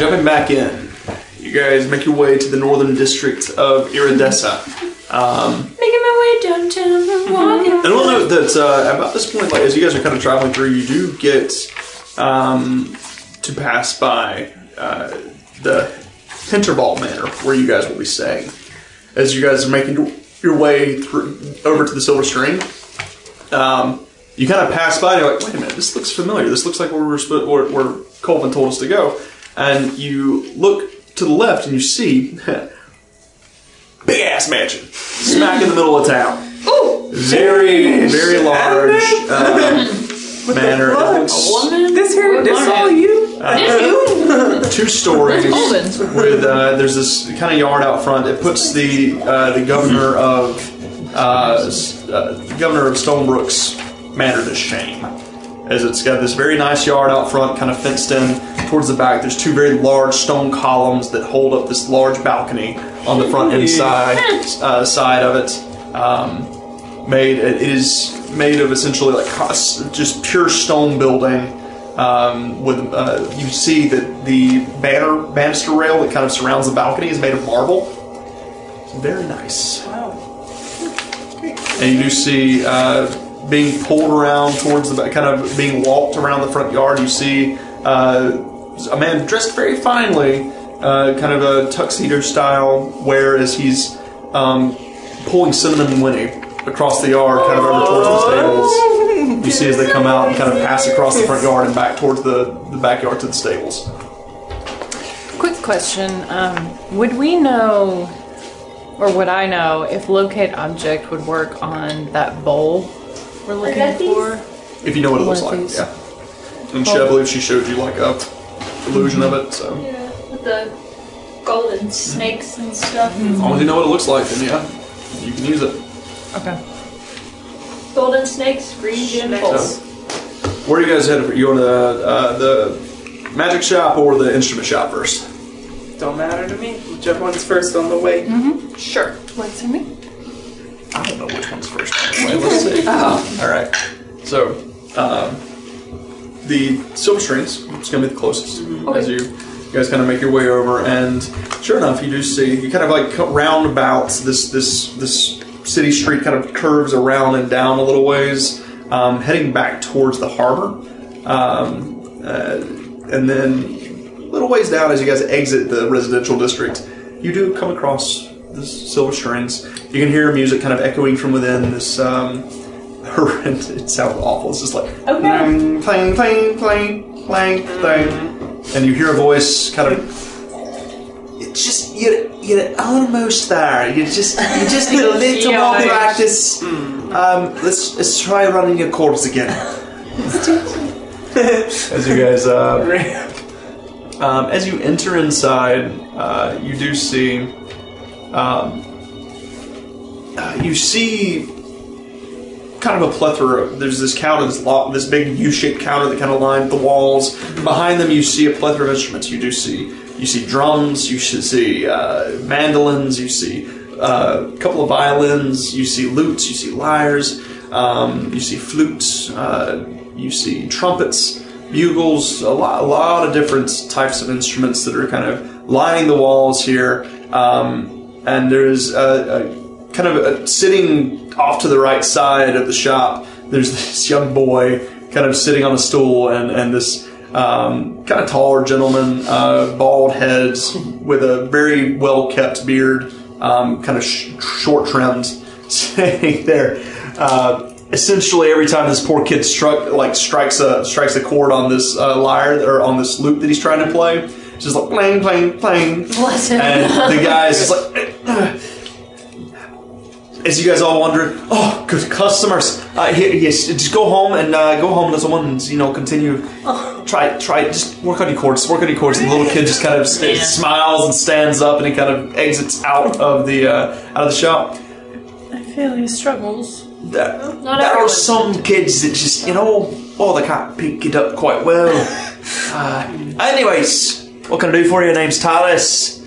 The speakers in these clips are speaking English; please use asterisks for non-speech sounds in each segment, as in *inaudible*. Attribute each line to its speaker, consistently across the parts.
Speaker 1: All right, jumping back in. You guys make your way to the northern district of Iridessa. Um,
Speaker 2: Making my way downtown, and walking.
Speaker 1: and we'll note that uh, about this point, like as you guys are kind of traveling through, you do get um, to pass by uh, the Hinterball Manor, where you guys will be staying. As you guys are making your way through over to the Silver Stream, um, you kind of pass by and you're like, wait a minute, this looks familiar. This looks like where, we're, where, where Coleman told us to go. And you look to the left and you see *laughs* big ass mansion smack in the middle of town.
Speaker 2: Ooh,
Speaker 1: Very, very large um, *laughs* manor.
Speaker 3: This here, this all you? *laughs*
Speaker 1: two stories with uh, there's this kind of yard out front. It puts the uh, the governor of uh, uh, governor of Stonebrook's manor to shame, as it's got this very nice yard out front, kind of fenced in. Towards the back, there's two very large stone columns that hold up this large balcony on the front inside uh, side of it. Um, made it is made of essentially like just pure stone building. Um, with uh, you see that the banner banister rail that kind of surrounds the balcony is made of marble. Very nice. Wow. And you do see uh, being pulled around towards the kind of being walked around the front yard. You see uh, a man dressed very finely, uh, kind of a tuxedo style, wear as he's um, pulling Cinnamon and Winnie across the yard, kind of over towards the stables. You see as they come out and kind of pass across the front yard and back towards the, the backyard to the stables.
Speaker 4: Quick question. Um, would we know, or would I know, if locate object would work on that bowl we're looking for?
Speaker 1: If you know what it looks like,
Speaker 4: these.
Speaker 1: yeah. And she, I believe she showed you like a illusion of it, so.
Speaker 2: Yeah, with the golden snakes and stuff.
Speaker 1: As long as you know what it looks like, then yeah, you can use it.
Speaker 4: Okay.
Speaker 2: Golden snakes, green gem pulse.
Speaker 1: Where are you guys headed? For? You want to uh, the magic shop or the instrument shop first?
Speaker 3: Don't matter to me. Whichever one's first on the way.
Speaker 2: Sure.
Speaker 4: What's in me?
Speaker 1: I don't know which one's first. *laughs* Anyway, let's see. All right. So, um, the silver strings is going to be the closest as you, you guys kind of make your way over, and sure enough, you do see you kind of like co- roundabout this this this city street kind of curves around and down a little ways, um, heading back towards the harbor, um, uh, and then a little ways down as you guys exit the residential district, you do come across this silver strings. You can hear music kind of echoing from within this. Um, *laughs* horrendous. It sounds awful. It's just like
Speaker 2: Oh, no.
Speaker 1: clang, clang, clang, clang, clang, clang, and you hear a voice kind of. It's just you're you're almost there. You're just you just need a *laughs* little more
Speaker 2: Yikes.
Speaker 1: practice. Um, let's let's try running your chords again. *laughs* As you guys uh, um, as you enter inside, uh, you do see. Um, you see kind of a plethora. There's this counter, this, lo- this big U-shaped counter that kind of lined the walls. Behind them, you see a plethora of instruments. You do see you see drums. You should see uh, mandolins. You see uh, a couple of violins. You see lutes. You see lyres. Um, you see flutes. Uh, you see trumpets, bugles. A lot, a lot of different types of instruments that are kind of lining the walls here. Um, and there's a, a kind of uh sitting off to the right side of the shop. There's *laughs* this young boy kind of sitting on a stool, and and this um, kind of taller gentleman, uh, bald heads with a very well kept beard, um, kind of sh- short trimmed, *laughs* sitting there. Uh, essentially, every time this poor kid struck like strikes a strikes a chord on this uh, lyre or on this loop that he's trying to play, it's just like playing, playing, playing.
Speaker 2: Bless him.
Speaker 1: And the guy's just like, as you guys all wonder, oh, good customers. Uh, here, yes, just go home and uh, go home, little one, and you know, continue. Try, try, just work on your chords. Work on your chords. And the little kid just kind of
Speaker 2: Man.
Speaker 1: smiles and stands up, and he kind of exits out of the uh, out of the shop.
Speaker 4: I feel he struggles.
Speaker 1: There,
Speaker 2: Not
Speaker 1: there are some kids that just, you know, oh, they can't pick it up quite well. *laughs* uh, anyways, what can I do for you? Your Name's Talis.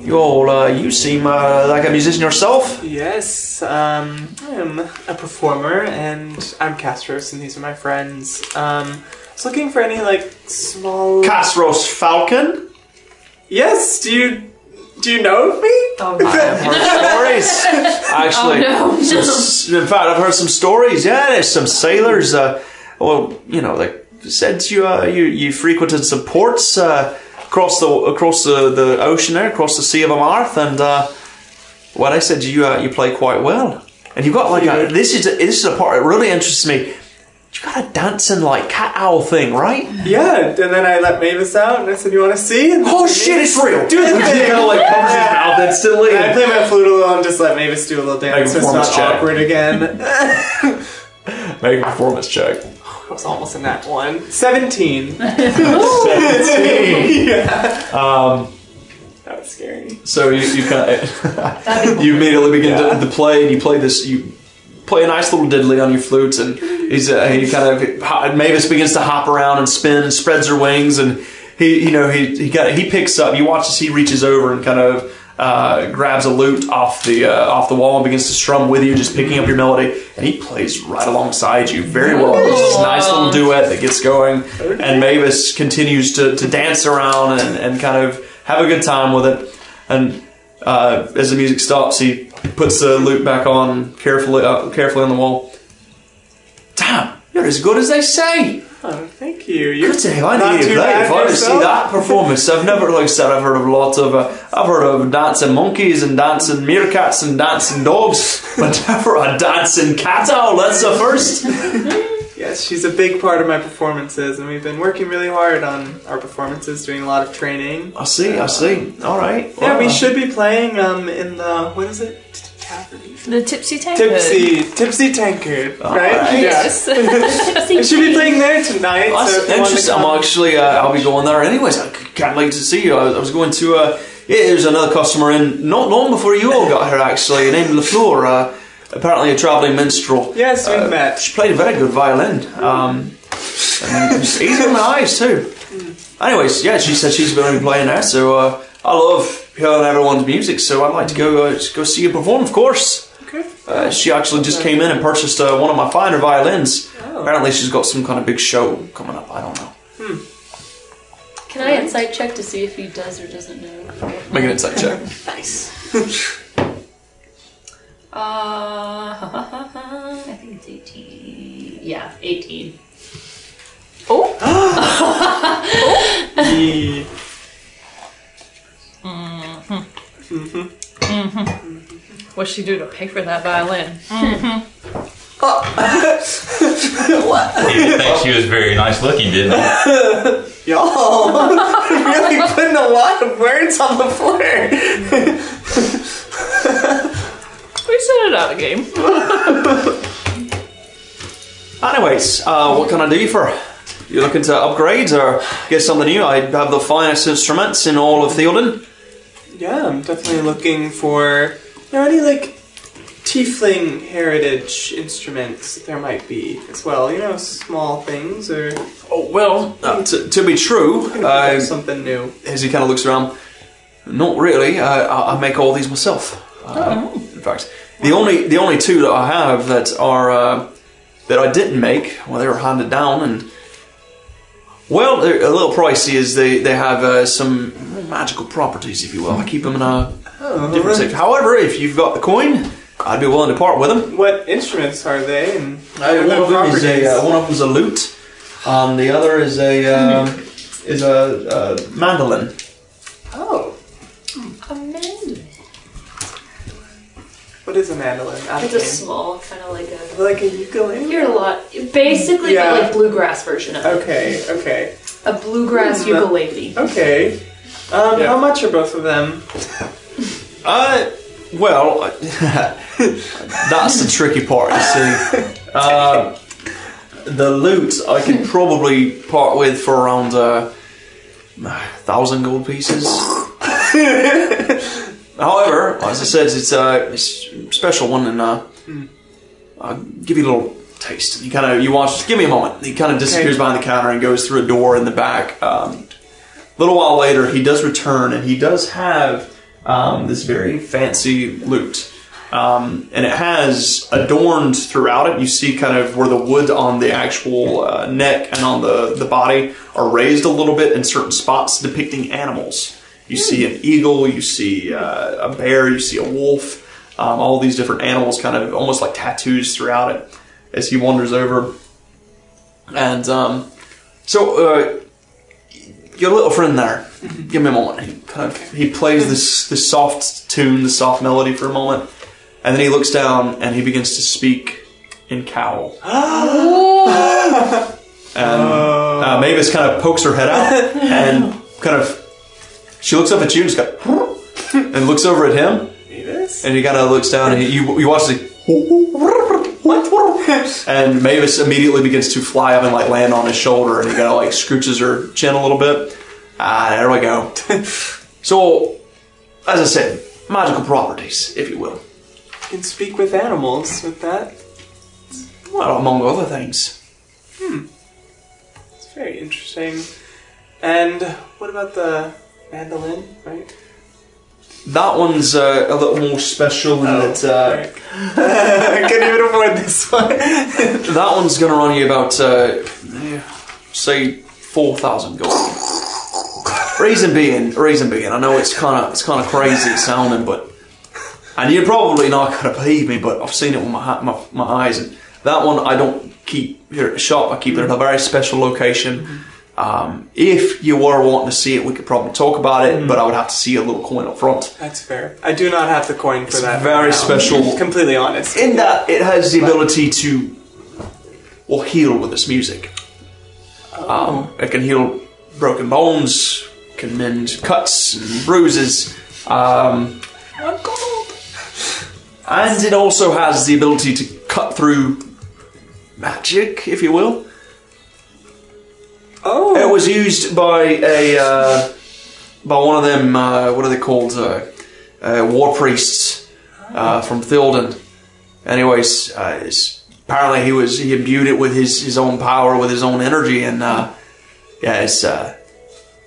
Speaker 1: You all, uh, you seem uh, like a musician yourself.
Speaker 3: Yes, um, I'm a performer and I'm Castros and these are my friends. Um, I was looking for any like small.
Speaker 1: Casros Falcon.
Speaker 3: yes. Do you do you know me?
Speaker 4: Oh, *laughs*
Speaker 1: I've heard stories. *laughs* Actually,
Speaker 4: Oh, no.
Speaker 1: some in fact, I've heard some stories. Yeah, there's some sailors. Uh, well, you know, like said you uh, you you frequented some ports uh, across the across the, the ocean there, across the Sea of Amarth, and uh, well, I said you uh, you play quite well, and you've got like a, this is a, this is a part that really interests me. You got a dancing like cat owl thing, right?
Speaker 3: Yeah. And then I let Mavis out, and I said, "You want to see?" And
Speaker 1: Oh shit, it's real!
Speaker 3: Do the thing.
Speaker 1: kinda, like covers his mouth instantly.
Speaker 3: I play my flute a little and just let Mavis do a little dance, so it's not
Speaker 1: check.
Speaker 3: awkward again. *laughs*
Speaker 1: Make a performance check.
Speaker 3: I was almost in that one. *laughs* Seventeen.
Speaker 1: Seventeen.
Speaker 3: yeah.
Speaker 1: Um,
Speaker 3: That was scary.
Speaker 1: so you, you kind of *laughs* you immediately begin to, to play, and you play this. You play a nice little diddly on your flute, and he's uh, he kind of Mavis begins to hop around and spin, and spreads her wings, and he you know he he got he picks up. You watch as he reaches over and kind of. Uh, grabs a lute off the uh, off the wall and begins to strum with you, just picking up your melody, and he plays right alongside you very well. This nice little duet that gets going, and Mavis continues to, to dance around and, and kind of have a good time with it. And uh, as the music stops, he puts the lute back on carefully, uh, carefully on the wall. Damn, you're as good as they say.
Speaker 3: Oh, thank you. You're
Speaker 1: Good to. I need to
Speaker 3: bad
Speaker 1: If I ever see that performance, I've never, like I said, I've heard of lots of, uh, I've heard of dancing monkeys and dancing meerkats and dancing dogs, but *laughs* never a dancing cat owl. That's the first. *laughs*
Speaker 3: Yes, she's a big part of my performances, and we've been working really hard on our performances, doing a lot of training.
Speaker 1: I see. I see. All right.
Speaker 3: Yeah, we
Speaker 1: Well,
Speaker 3: should be playing um in the what is it? Tavern.
Speaker 4: The Tipsy Tank.
Speaker 3: Tipsy, tipsy tankard, right?
Speaker 1: right.
Speaker 4: Yes. *laughs*
Speaker 3: I should be playing there tonight.
Speaker 1: That's
Speaker 3: so if you want to
Speaker 1: interesting. I'm actually, uh, I'll be going there anyways. I can't wait to see you. I was, I was going to, uh, yeah, there's another customer in, not long before you all got here actually, named LaFleur, uh, apparently a travelling minstrel.
Speaker 3: Yes, we've
Speaker 1: Uh,
Speaker 3: met.
Speaker 1: She played a very good violin. Um, and it's easy on the eyes too. Anyways, yeah, she said she's been playing there, so uh, I love hearing everyone's music, so I'd like to go uh, go see you perform, of course.
Speaker 3: Okay.
Speaker 1: Uh, she actually just came in and purchased uh, one of my finer violins.
Speaker 3: Oh.
Speaker 1: Apparently, she's got some kind of big show coming up. I don't know.
Speaker 2: Can I insight check to see if he does or doesn't know?
Speaker 1: Make an insight check. *laughs*
Speaker 2: Nice. *laughs* uh, *laughs* I think it's 18. Yeah, 18.
Speaker 4: Oh.
Speaker 3: Yeah.
Speaker 4: What'd she do to pay for that violin? *laughs*
Speaker 5: People think she was very nice looking, didn't they? *laughs*
Speaker 3: Y'all *laughs* really putting a lot of words on the floor.
Speaker 4: We set it out a game.
Speaker 1: Anyways, uh, what can I do you for? You looking to upgrade or get something new? I have the finest instruments in all of Theoden.
Speaker 3: Yeah, I'm definitely looking for you know any like tiefling heritage instruments there might be as well. You know, small things or
Speaker 1: Oh well, uh, to, to be true, uh,
Speaker 3: something new.
Speaker 1: as he kind of looks around, not really. I, I make all these myself. Uh, In fact, the only the only two that I have that are uh, that I didn't make, well, they were handed down, and well, they're a little pricey as they they have uh, some magical properties, if you will. I keep them in a different safe. However, if you've got the coin, I'd be willing to part with them.
Speaker 3: What instruments are they? And
Speaker 1: Uh, one of them is a uh, one of them's a lute, um, the other is a um, is a, uh mandolin.
Speaker 3: oh,
Speaker 2: A mandolin.
Speaker 3: What is a mandolin? Out of
Speaker 2: It's a small, kind of like a.
Speaker 3: like a ukulele.
Speaker 2: You're a lot. Basically,
Speaker 3: Yeah.
Speaker 2: but like bluegrass version of it.
Speaker 3: Okay, okay,
Speaker 2: A bluegrass
Speaker 3: Hmm.
Speaker 2: ukulele.
Speaker 3: okay. Um,
Speaker 1: Yeah.
Speaker 3: How much are both of them? *laughs*
Speaker 1: Uh, well, *laughs* that's the tricky part. You see, *laughs* uh, the lute I could probably part with for around uh, a *sighs* thousand gold pieces. However, as I said, it's a, it's a special one, and uh, I'll give you a little taste. You kind of you watch. Just give me a moment. He kind of disappears
Speaker 3: Okay.
Speaker 1: behind the counter and goes through a door in the back. Um, a little while later, he does return, and he does have um, this very fancy lute. Um, and it has adorned throughout it. You see kind of where the wood on the actual uh, neck and on the, the body are raised a little bit in certain spots depicting animals. You see an eagle, you see uh, a bear, you see a wolf, um, all these different animals kind of almost like tattoos throughout it as he wanders over. And um, so, uh, your little friend there, give me a moment. He kind of he plays this this soft tune, this soft melody for a moment, and then he looks down and he begins to speak in cowl. *gasps* and uh, Mavis kind of pokes her head out *laughs* and kind of she looks up at you and just go *laughs* and looks over at him
Speaker 3: Mavis?
Speaker 1: and he kind of looks down and he, you you watch the *laughs* and Mavis immediately begins to fly up and like land on his shoulder and he kind of like scooches her chin a little bit. Ah, there we go. *laughs* so, as I said, magical properties, if you will.
Speaker 3: You can speak with animals with that.
Speaker 1: Well, among other things. Hmm.
Speaker 3: It's very interesting. And what about the mandolin, right?
Speaker 1: That one's uh, a little more special in that uh,
Speaker 3: I couldn't even afford this one. *laughs*
Speaker 1: that one's going to run you about, uh, say, four thousand gold. Reason being, reason being, I know it's kind of it's kind of crazy sounding, but and you're probably not to believe me, but I've seen it with my, ha- my my eyes, and that one I don't keep here at the shop. I keep it at a very special location. Um, if you were wanting to see it, we could probably talk about it, but I would have to see a little coin up front.
Speaker 3: That's fair. I do not have the coin for
Speaker 1: It's
Speaker 3: that.
Speaker 1: very
Speaker 3: right
Speaker 1: special. *laughs*
Speaker 3: Completely honest.
Speaker 1: In that, it has the ability to, well, heal with this music. Um, it can heal broken bones, can mend cuts and bruises, um, and it also has the ability to cut through magic, if you will.
Speaker 3: Oh,
Speaker 1: It was used by a uh, by one of them. Uh, what are they called? Uh, uh, war priests uh, from Thilden. Anyways, uh, it's- apparently he was he imbued it with his his own power, with his own energy, and uh, yeah, it's uh,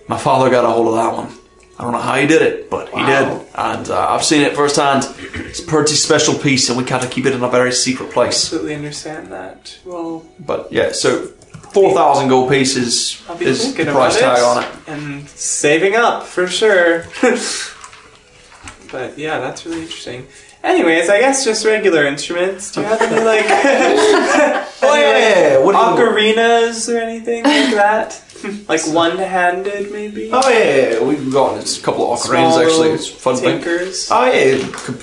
Speaker 1: my father got a hold of that one. I don't know how he did it, but he did, and uh, I've seen it firsthand. It's a pretty special piece, and we kind of keep it in a very secret place.
Speaker 3: I absolutely understand that. Well,
Speaker 1: But yeah, so four thousand gold pieces
Speaker 3: I'll be
Speaker 1: is the
Speaker 3: thinking
Speaker 1: price
Speaker 3: about
Speaker 1: tag
Speaker 3: it
Speaker 1: on it.
Speaker 3: and saving up for sure. *laughs* but yeah, that's really interesting. Anyways, I guess just regular instruments. Do you have any like, *laughs* *laughs*
Speaker 1: Oh yeah, yeah. what do you-
Speaker 3: ocarinas or anything like that? like one-handed, maybe.
Speaker 1: Oh yeah, we've got it's a couple of
Speaker 3: Small
Speaker 1: ocarinas actually. It's a fun thing.
Speaker 3: tinkers.
Speaker 1: Oh yeah,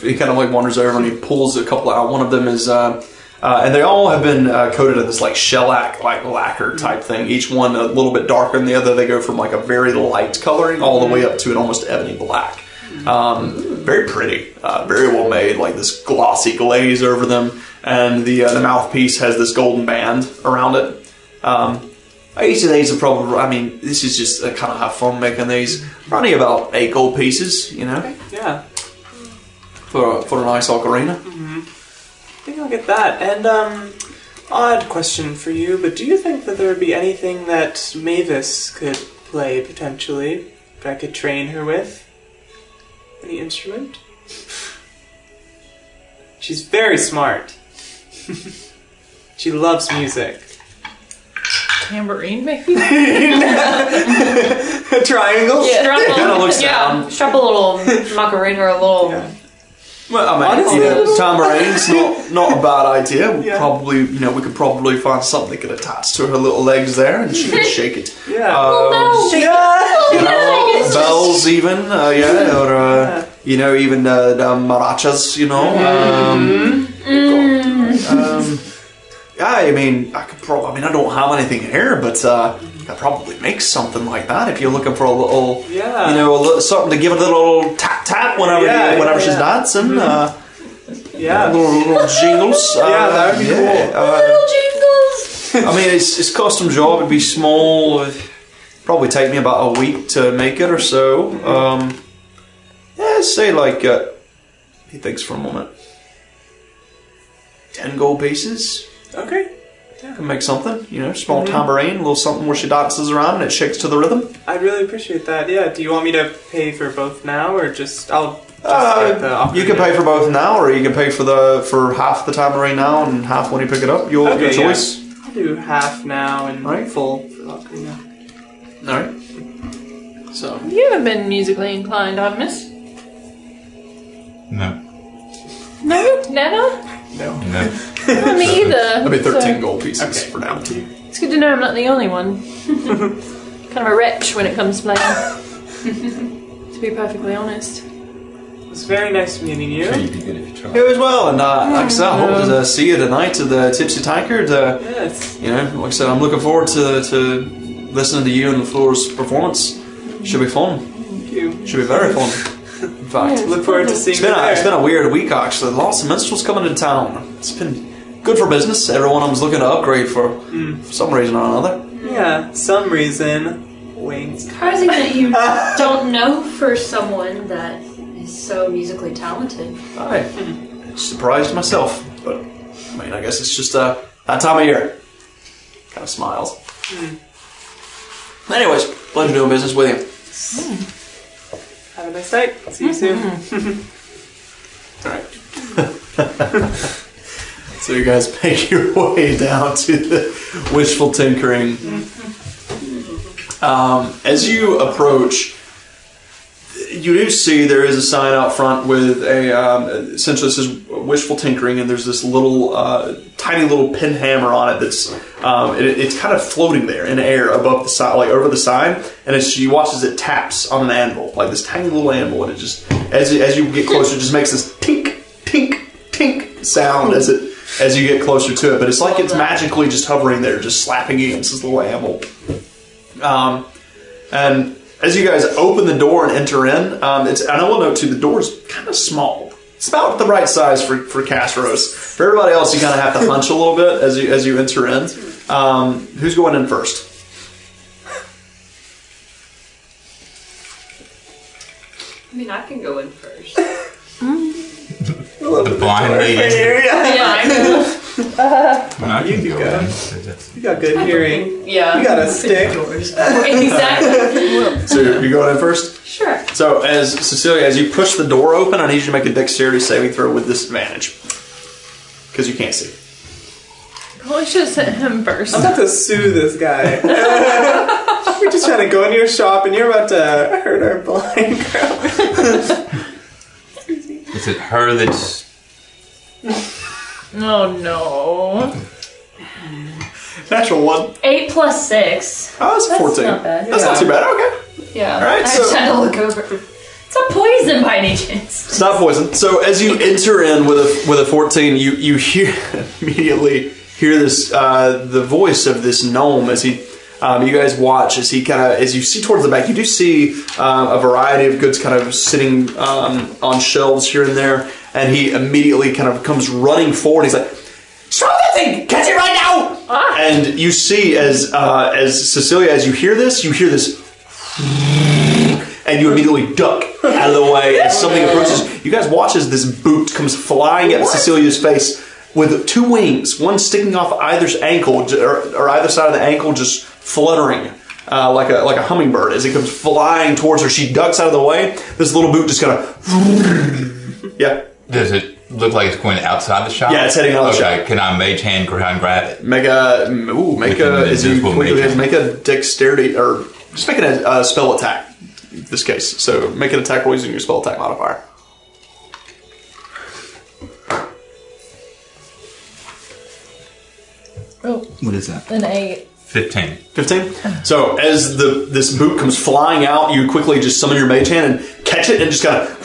Speaker 1: he kind of like wanders over and he pulls a couple out. One of them is, uh, uh, and they all have been uh, coated in this like shellac, like lacquer type thing. Each one a little bit darker than the other. They go from like a very light coloring all the way up to an almost ebony black. Um, very pretty, uh, very well made. Like this glossy glaze over them, and the uh, the mouthpiece has this golden band around it. Um, I each of these are probably. I mean, this is just uh, kind of have fun making these. Only about eight gold pieces, you know
Speaker 3: Yeah,
Speaker 1: for for a nice ocarina.
Speaker 3: I think I'll get that. And um, odd question for you, but do you think that there would be anything that Mavis could play potentially? That I could train her with? Any instrument? *laughs* She's very smart. *laughs* she loves music.
Speaker 4: Tambourine, maybe? *laughs*
Speaker 3: A triangle?
Speaker 2: Strap
Speaker 1: Kinda looks
Speaker 2: yeah,
Speaker 1: down.
Speaker 2: strap a little macarena or a little.
Speaker 3: Yeah.
Speaker 1: Well, I mean,
Speaker 3: Honestly-
Speaker 1: yeah, tambourine's not not a bad idea. We
Speaker 3: Yeah.
Speaker 1: probably, you know, we could probably find something that could attach to her little legs there, and she could *laughs* shake it.
Speaker 3: Yeah.
Speaker 1: Um,
Speaker 2: no.
Speaker 3: yeah.
Speaker 1: you know, *laughs* bells even, uh, yeah, or uh, you know, even uh, the maracas, you know. Um, um, yeah, I mean, I could probably. I mean, I don't have anything here, but uh, I could probably make something like that if you're looking for a little,
Speaker 3: Yeah.
Speaker 1: you know, a little, something to give it a little tap tap whenever
Speaker 3: Yeah,
Speaker 1: you, whenever
Speaker 3: yeah,
Speaker 1: she's
Speaker 3: yeah.
Speaker 1: dancing. Uh,
Speaker 3: Yeah.
Speaker 1: little, little jingles. *laughs* Uh,
Speaker 3: Yeah, that would be
Speaker 1: yeah,
Speaker 3: cool.
Speaker 1: uh,
Speaker 2: Little jingles.
Speaker 1: I mean, it's, it's custom job. It'd be small. It'd probably take me about a week to make it or so. Um, yeah, say like uh, he thinks for a moment. Ten gold pieces.
Speaker 3: Okay.
Speaker 1: Can make something. You know, small tambourine, a little something where she dances around and it shakes to the rhythm.
Speaker 3: I'd really appreciate that. Yeah. Do you want me to pay for both now, or just I'll get the
Speaker 1: Uh, you can pay for both now, or you can pay for the for half the tambourine now and half when you pick it up. Your, your
Speaker 3: Okay, yeah.
Speaker 1: choice.
Speaker 3: I'll do half now and
Speaker 1: Alright.
Speaker 3: full for Ocarina.
Speaker 1: All right. So
Speaker 4: You haven't been musically inclined, have miss?
Speaker 5: No.
Speaker 4: No, never.
Speaker 3: No.
Speaker 5: No.
Speaker 4: Not me either.
Speaker 1: that'd be thirteen
Speaker 4: So,
Speaker 1: gold pieces
Speaker 3: Okay.
Speaker 1: for now. Too.
Speaker 4: It's good to know I'm not the only one. *laughs* kind of a wretch when it comes to playing. *laughs* to be perfectly honest.
Speaker 3: It was very nice meeting you.
Speaker 5: Sure, you'd be good if you tried.
Speaker 1: You as well, and uh, like I said, I hope to uh, see you tonight at the Tipsy Tankard. Uh,
Speaker 3: Yes.
Speaker 1: you know, like I said, I'm looking forward to, to listening to you and LaFleur's performance. Should be fun.
Speaker 3: Thank you.
Speaker 1: Should be very fun. In fact,
Speaker 3: Look forward to seeing you.
Speaker 1: it's been
Speaker 3: you
Speaker 1: a, it's
Speaker 3: there.
Speaker 1: been a weird week actually. Lots of minstrels coming to town. It's been good for business. Everyone I was looking to upgrade for, for some reason or another.
Speaker 3: Yeah, some reason. Wings.
Speaker 2: Surprising that you *laughs* don't know for someone that is so musically talented.
Speaker 1: I surprised myself, but I mean, I guess it's just uh, that time of year. Kind of smiles. Anyways, pleasure doing business with you.
Speaker 3: Have a nice night. See you soon. *laughs*
Speaker 1: All right. *laughs* so you guys *laughs* make your way down to the wishful tinkering. Um, as you approach, you do see there is a sign out front with a um, essentially it says wishful tinkering, and there's this little uh, tiny little pin hammer on it that's um, it, it's kind of floating there in air above the side, like over the sign, and as she watches it taps on an anvil, like this tiny little anvil, and it just as as you get closer, just makes this tink tink tink sound as it as you get closer to it, but it's like it's magically just hovering there, just slapping against this little anvil. Um, and as you guys open the door and enter in, um, it's and I will note too, the door is kind of small. It's about the right size for for Castros. For everybody else, you kind of have to hunch a little bit as you as you enter in. Um, who's going in first?
Speaker 2: I mean, I can go in first. *laughs*
Speaker 5: The blind lady. *laughs*
Speaker 3: Yeah,
Speaker 2: yeah, I know.
Speaker 5: Well, I
Speaker 3: You
Speaker 5: can
Speaker 3: can
Speaker 5: go.
Speaker 3: go.
Speaker 5: in.
Speaker 3: you got good hearing.
Speaker 2: Yeah.
Speaker 3: You got a stick.
Speaker 2: exactly. *laughs*
Speaker 1: So you're going in first.
Speaker 2: Sure.
Speaker 1: So as Cecilia, as you push the door open, I need you to make a dexterity saving throw with disadvantage because you can't see.
Speaker 4: Probably should have sent him first.
Speaker 3: I'm about to sue this guy. *laughs* We're just trying to go into your shop and you're about to hurt our blind girl.
Speaker 5: Is it her that's *laughs*
Speaker 4: Oh no.
Speaker 1: Natural one.
Speaker 2: Eight plus six.
Speaker 1: Oh, that's,
Speaker 2: That's
Speaker 1: 14.
Speaker 2: not bad.
Speaker 1: That's not too bad. Okay.
Speaker 2: Yeah.
Speaker 1: All right,
Speaker 2: I
Speaker 1: so-
Speaker 2: just had to look over. It's not poison by any chance.
Speaker 1: It's not poison. So as you enter in with a with a fourteen, you you hear *laughs* immediately hear this uh, the voice of this gnome as he. Um, you guys watch as he kind of as you see towards the back. You do see um, a variety of goods kind of sitting um, on shelves here and there, and he immediately kind of comes running forward. He's like, "Stop that thing! Catch it right now!" And you see as uh, as Cecilia, as you hear this, you hear this and you immediately duck out of the way as something approaches. You guys watch as this boot comes flying at Cecilia's face with two wings, one sticking off either ankle or, or either side of the ankle, just fluttering. Uh, like a like a hummingbird as it comes flying towards her, she ducks out of the way. This little boot just kind of, *laughs* yeah,
Speaker 5: does it look like it's going outside the shop?
Speaker 1: Yeah, it's heading out the
Speaker 5: okay, can I mage hand grab grab it?
Speaker 1: make a ooh, make
Speaker 5: With
Speaker 1: a is you quickly make a dexterity or just make it a, a spell attack. In this case, so make an attack roll using your spell attack modifier.
Speaker 4: Oh,
Speaker 5: What is that?
Speaker 4: an eight.
Speaker 5: Fifteen.
Speaker 1: 15 so as the this boot comes flying out you quickly just summon your mage hand and catch it and just kind of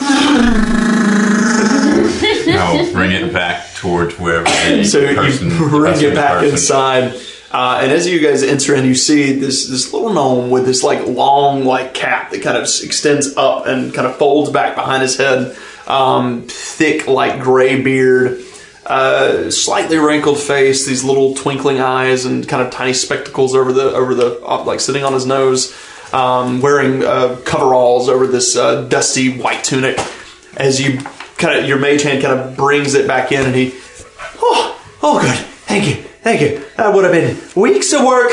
Speaker 5: I'll bring it back towards wherever the *laughs*
Speaker 1: so
Speaker 5: person,
Speaker 1: you bring it back
Speaker 5: person-
Speaker 1: inside uh, and as you guys enter in you see this this little gnome with this like long like cap that kind of extends up and kind of folds back behind his head um, thick like gray beard uh, slightly wrinkled face, these little twinkling eyes, and kind of tiny spectacles over the over the uh, like sitting on his nose, um, wearing uh, coveralls over this uh, dusty white tunic. As you kind of your mage hand kind of brings it back in, and he, oh, oh, good, thank you, thank you. That would have been weeks of work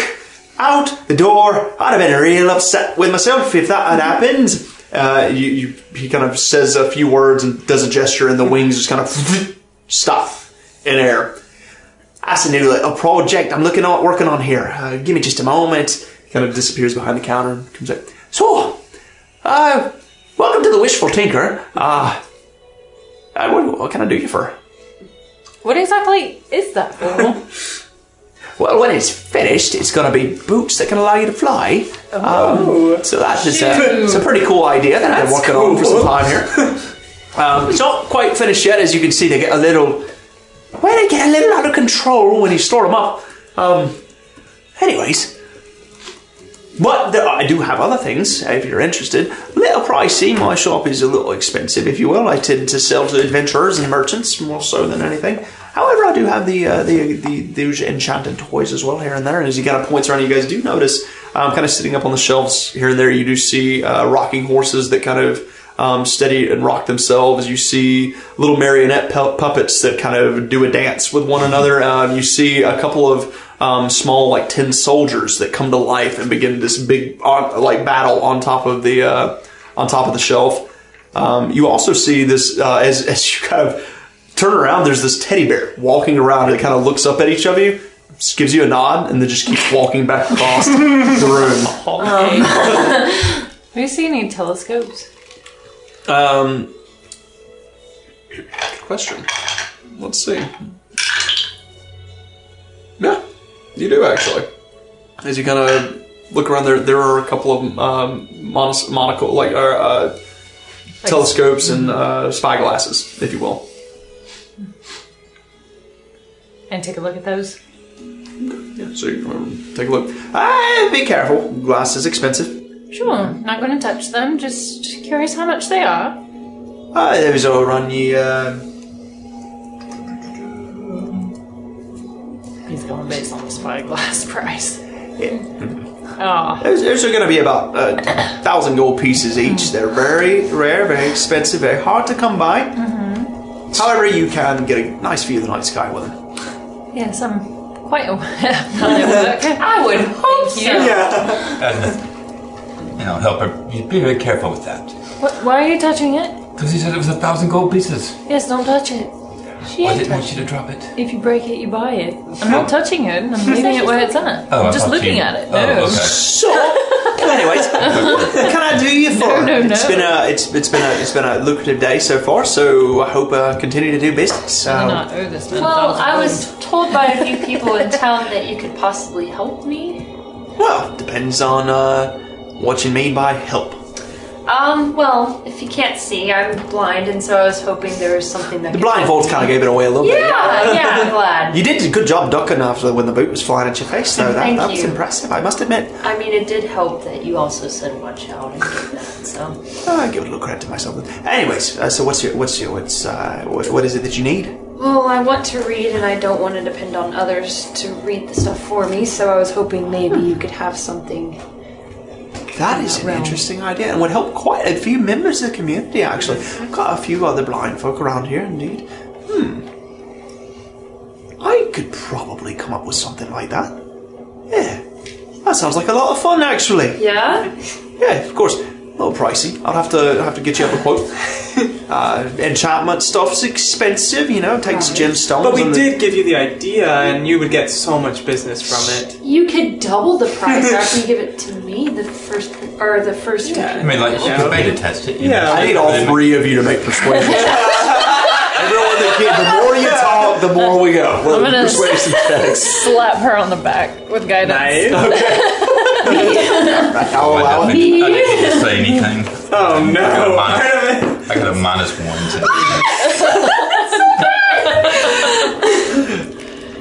Speaker 1: out the door. I'd have been real upset with myself if that had happened. Uh, you, you, he kind of says a few words and does a gesture, and the wings just kind of *laughs* stop in air. That's a new little project I'm looking at working on here. Uh, give me just a moment. Kind of disappears behind the counter and comes out. So, uh, welcome to the Wishful Tinker. Uh, uh, what, what can I do you for?
Speaker 4: What exactly is that for? *laughs*
Speaker 1: Well, when it's finished, it's going to be boots that can allow you to fly. Um, so that is a, it's a pretty cool idea that I've been working on for some time here. *laughs* Um, it's not quite finished yet, as you can see. They get a little, well, they get a little out of control when you store them up. Um, anyways, but there, I do have other things if you're interested. Little pricey. My shop is a little expensive, if you will. I tend to sell to adventurers and merchants more so than anything. However, I do have the uh, the, the the enchanted toys as well here and there. And as he kind of points around, you guys do notice, um, kind of sitting up on the shelves here and there, you do see uh, rocking horses that kind of um, steady and rock themselves. You see little marionette pu- puppets that kind of do a dance with one another. Um, you see a couple of um, small, like tin soldiers that come to life and begin this big, uh, like battle on top of the uh, on top of the shelf. Um, you also see this uh, as as you kind of turn around. There's this teddy bear walking around. and It kind of looks up at each of you, just gives you a nod, and then just keeps walking back across *laughs* the room. *laughs*
Speaker 4: Have you seen any telescopes?
Speaker 1: Um, question. Let's see. Yeah, you do actually. As you kind of look around there, there are a couple of um, monos- monocle, like uh, uh, telescopes and uh, spyglasses, if you will.
Speaker 4: And take a look at those.
Speaker 1: Yeah, so you um, take a look. Ah, be careful. Glass is expensive.
Speaker 4: Sure, not going to touch them. Just curious how much they are.
Speaker 1: Ah, those will run you. Uh,
Speaker 4: He's going based on the spyglass *laughs* price.
Speaker 1: yeah.
Speaker 4: Oh,
Speaker 1: Those, those are going to be about a thousand gold pieces each. They're very rare, very expensive, very hard to come by. However, you can get a nice view of the night sky with them.
Speaker 4: yes, I'm quite aware of how they work. *laughs*
Speaker 2: I would hope so. *laughs*
Speaker 5: And, you know, help her. You be very careful with that.
Speaker 4: What, why are you touching it?
Speaker 5: Because he said it was a thousand gold pieces.
Speaker 4: Yes, don't touch it. She
Speaker 5: I didn't want you to drop it.
Speaker 4: If you break it, you buy it. I'm not touching it. I'm leaving it where it's at. *laughs*
Speaker 5: Oh, I
Speaker 4: I'm just
Speaker 5: thought
Speaker 4: looking
Speaker 5: you-
Speaker 4: at it.
Speaker 5: Oh,
Speaker 4: No.
Speaker 5: okay.
Speaker 1: So, anyways, *laughs* can I do you for?
Speaker 4: No, no,
Speaker 1: It's
Speaker 4: no.
Speaker 1: been a it's it's been a it's been a lucrative day so far. So I hope uh, continue to do business.
Speaker 4: I
Speaker 1: Uh,
Speaker 4: not owe this man
Speaker 2: Well, I was told by a few *laughs* people in town that you could possibly help me.
Speaker 1: well, depends on uh, what you mean by help.
Speaker 2: Um, well, if you can't see, I'm blind, and so I was hoping there was something that
Speaker 1: The blindfolds kind of gave it away a little bit.
Speaker 2: Yeah, yeah, I'm *laughs* glad.
Speaker 1: You did a good job ducking after when the boot was flying at your face, though. *laughs* That, that was impressive, I must admit.
Speaker 2: I mean, it did help that you also said watch out and did that. So,
Speaker 1: Oh, I give a little credit to myself. Anyways, uh, so what's your what's your what's uh, what, what is it that you need?
Speaker 2: well, I want to read, and I don't want to depend on others to read the stuff for me. So I was hoping maybe you could have something.
Speaker 1: That is an
Speaker 2: realm.
Speaker 1: interesting idea and would help quite a few members of the community, actually. I've Got a few other blind folk around here, indeed. Hmm. I could probably come up with something like that. Yeah. That sounds like a lot of fun, actually.
Speaker 2: Yeah.
Speaker 1: Yeah, of course. A little pricey. I'll have to have to get you up a quote. *laughs* uh, enchantment stuff's expensive, you know. It takes gemstones.
Speaker 3: But we
Speaker 1: and the-
Speaker 3: did give you the idea, and you would get so much business from it.
Speaker 2: You could double the price *laughs* after you give it to me the first or the first.
Speaker 5: I mean, like, you could beta test it. You
Speaker 3: Yeah.
Speaker 5: know,
Speaker 1: I need all three of you to make persuasion. *laughs* Everyone that can, the more you talk, the more we go. Well,
Speaker 4: I'm gonna-
Speaker 1: persuasion checks.
Speaker 4: slap her on the back with guidance.
Speaker 1: I'll
Speaker 5: I
Speaker 1: allow it.
Speaker 5: didn't, I didn't say anything.
Speaker 3: Oh no!
Speaker 5: I got a minus. I got a minus one. To,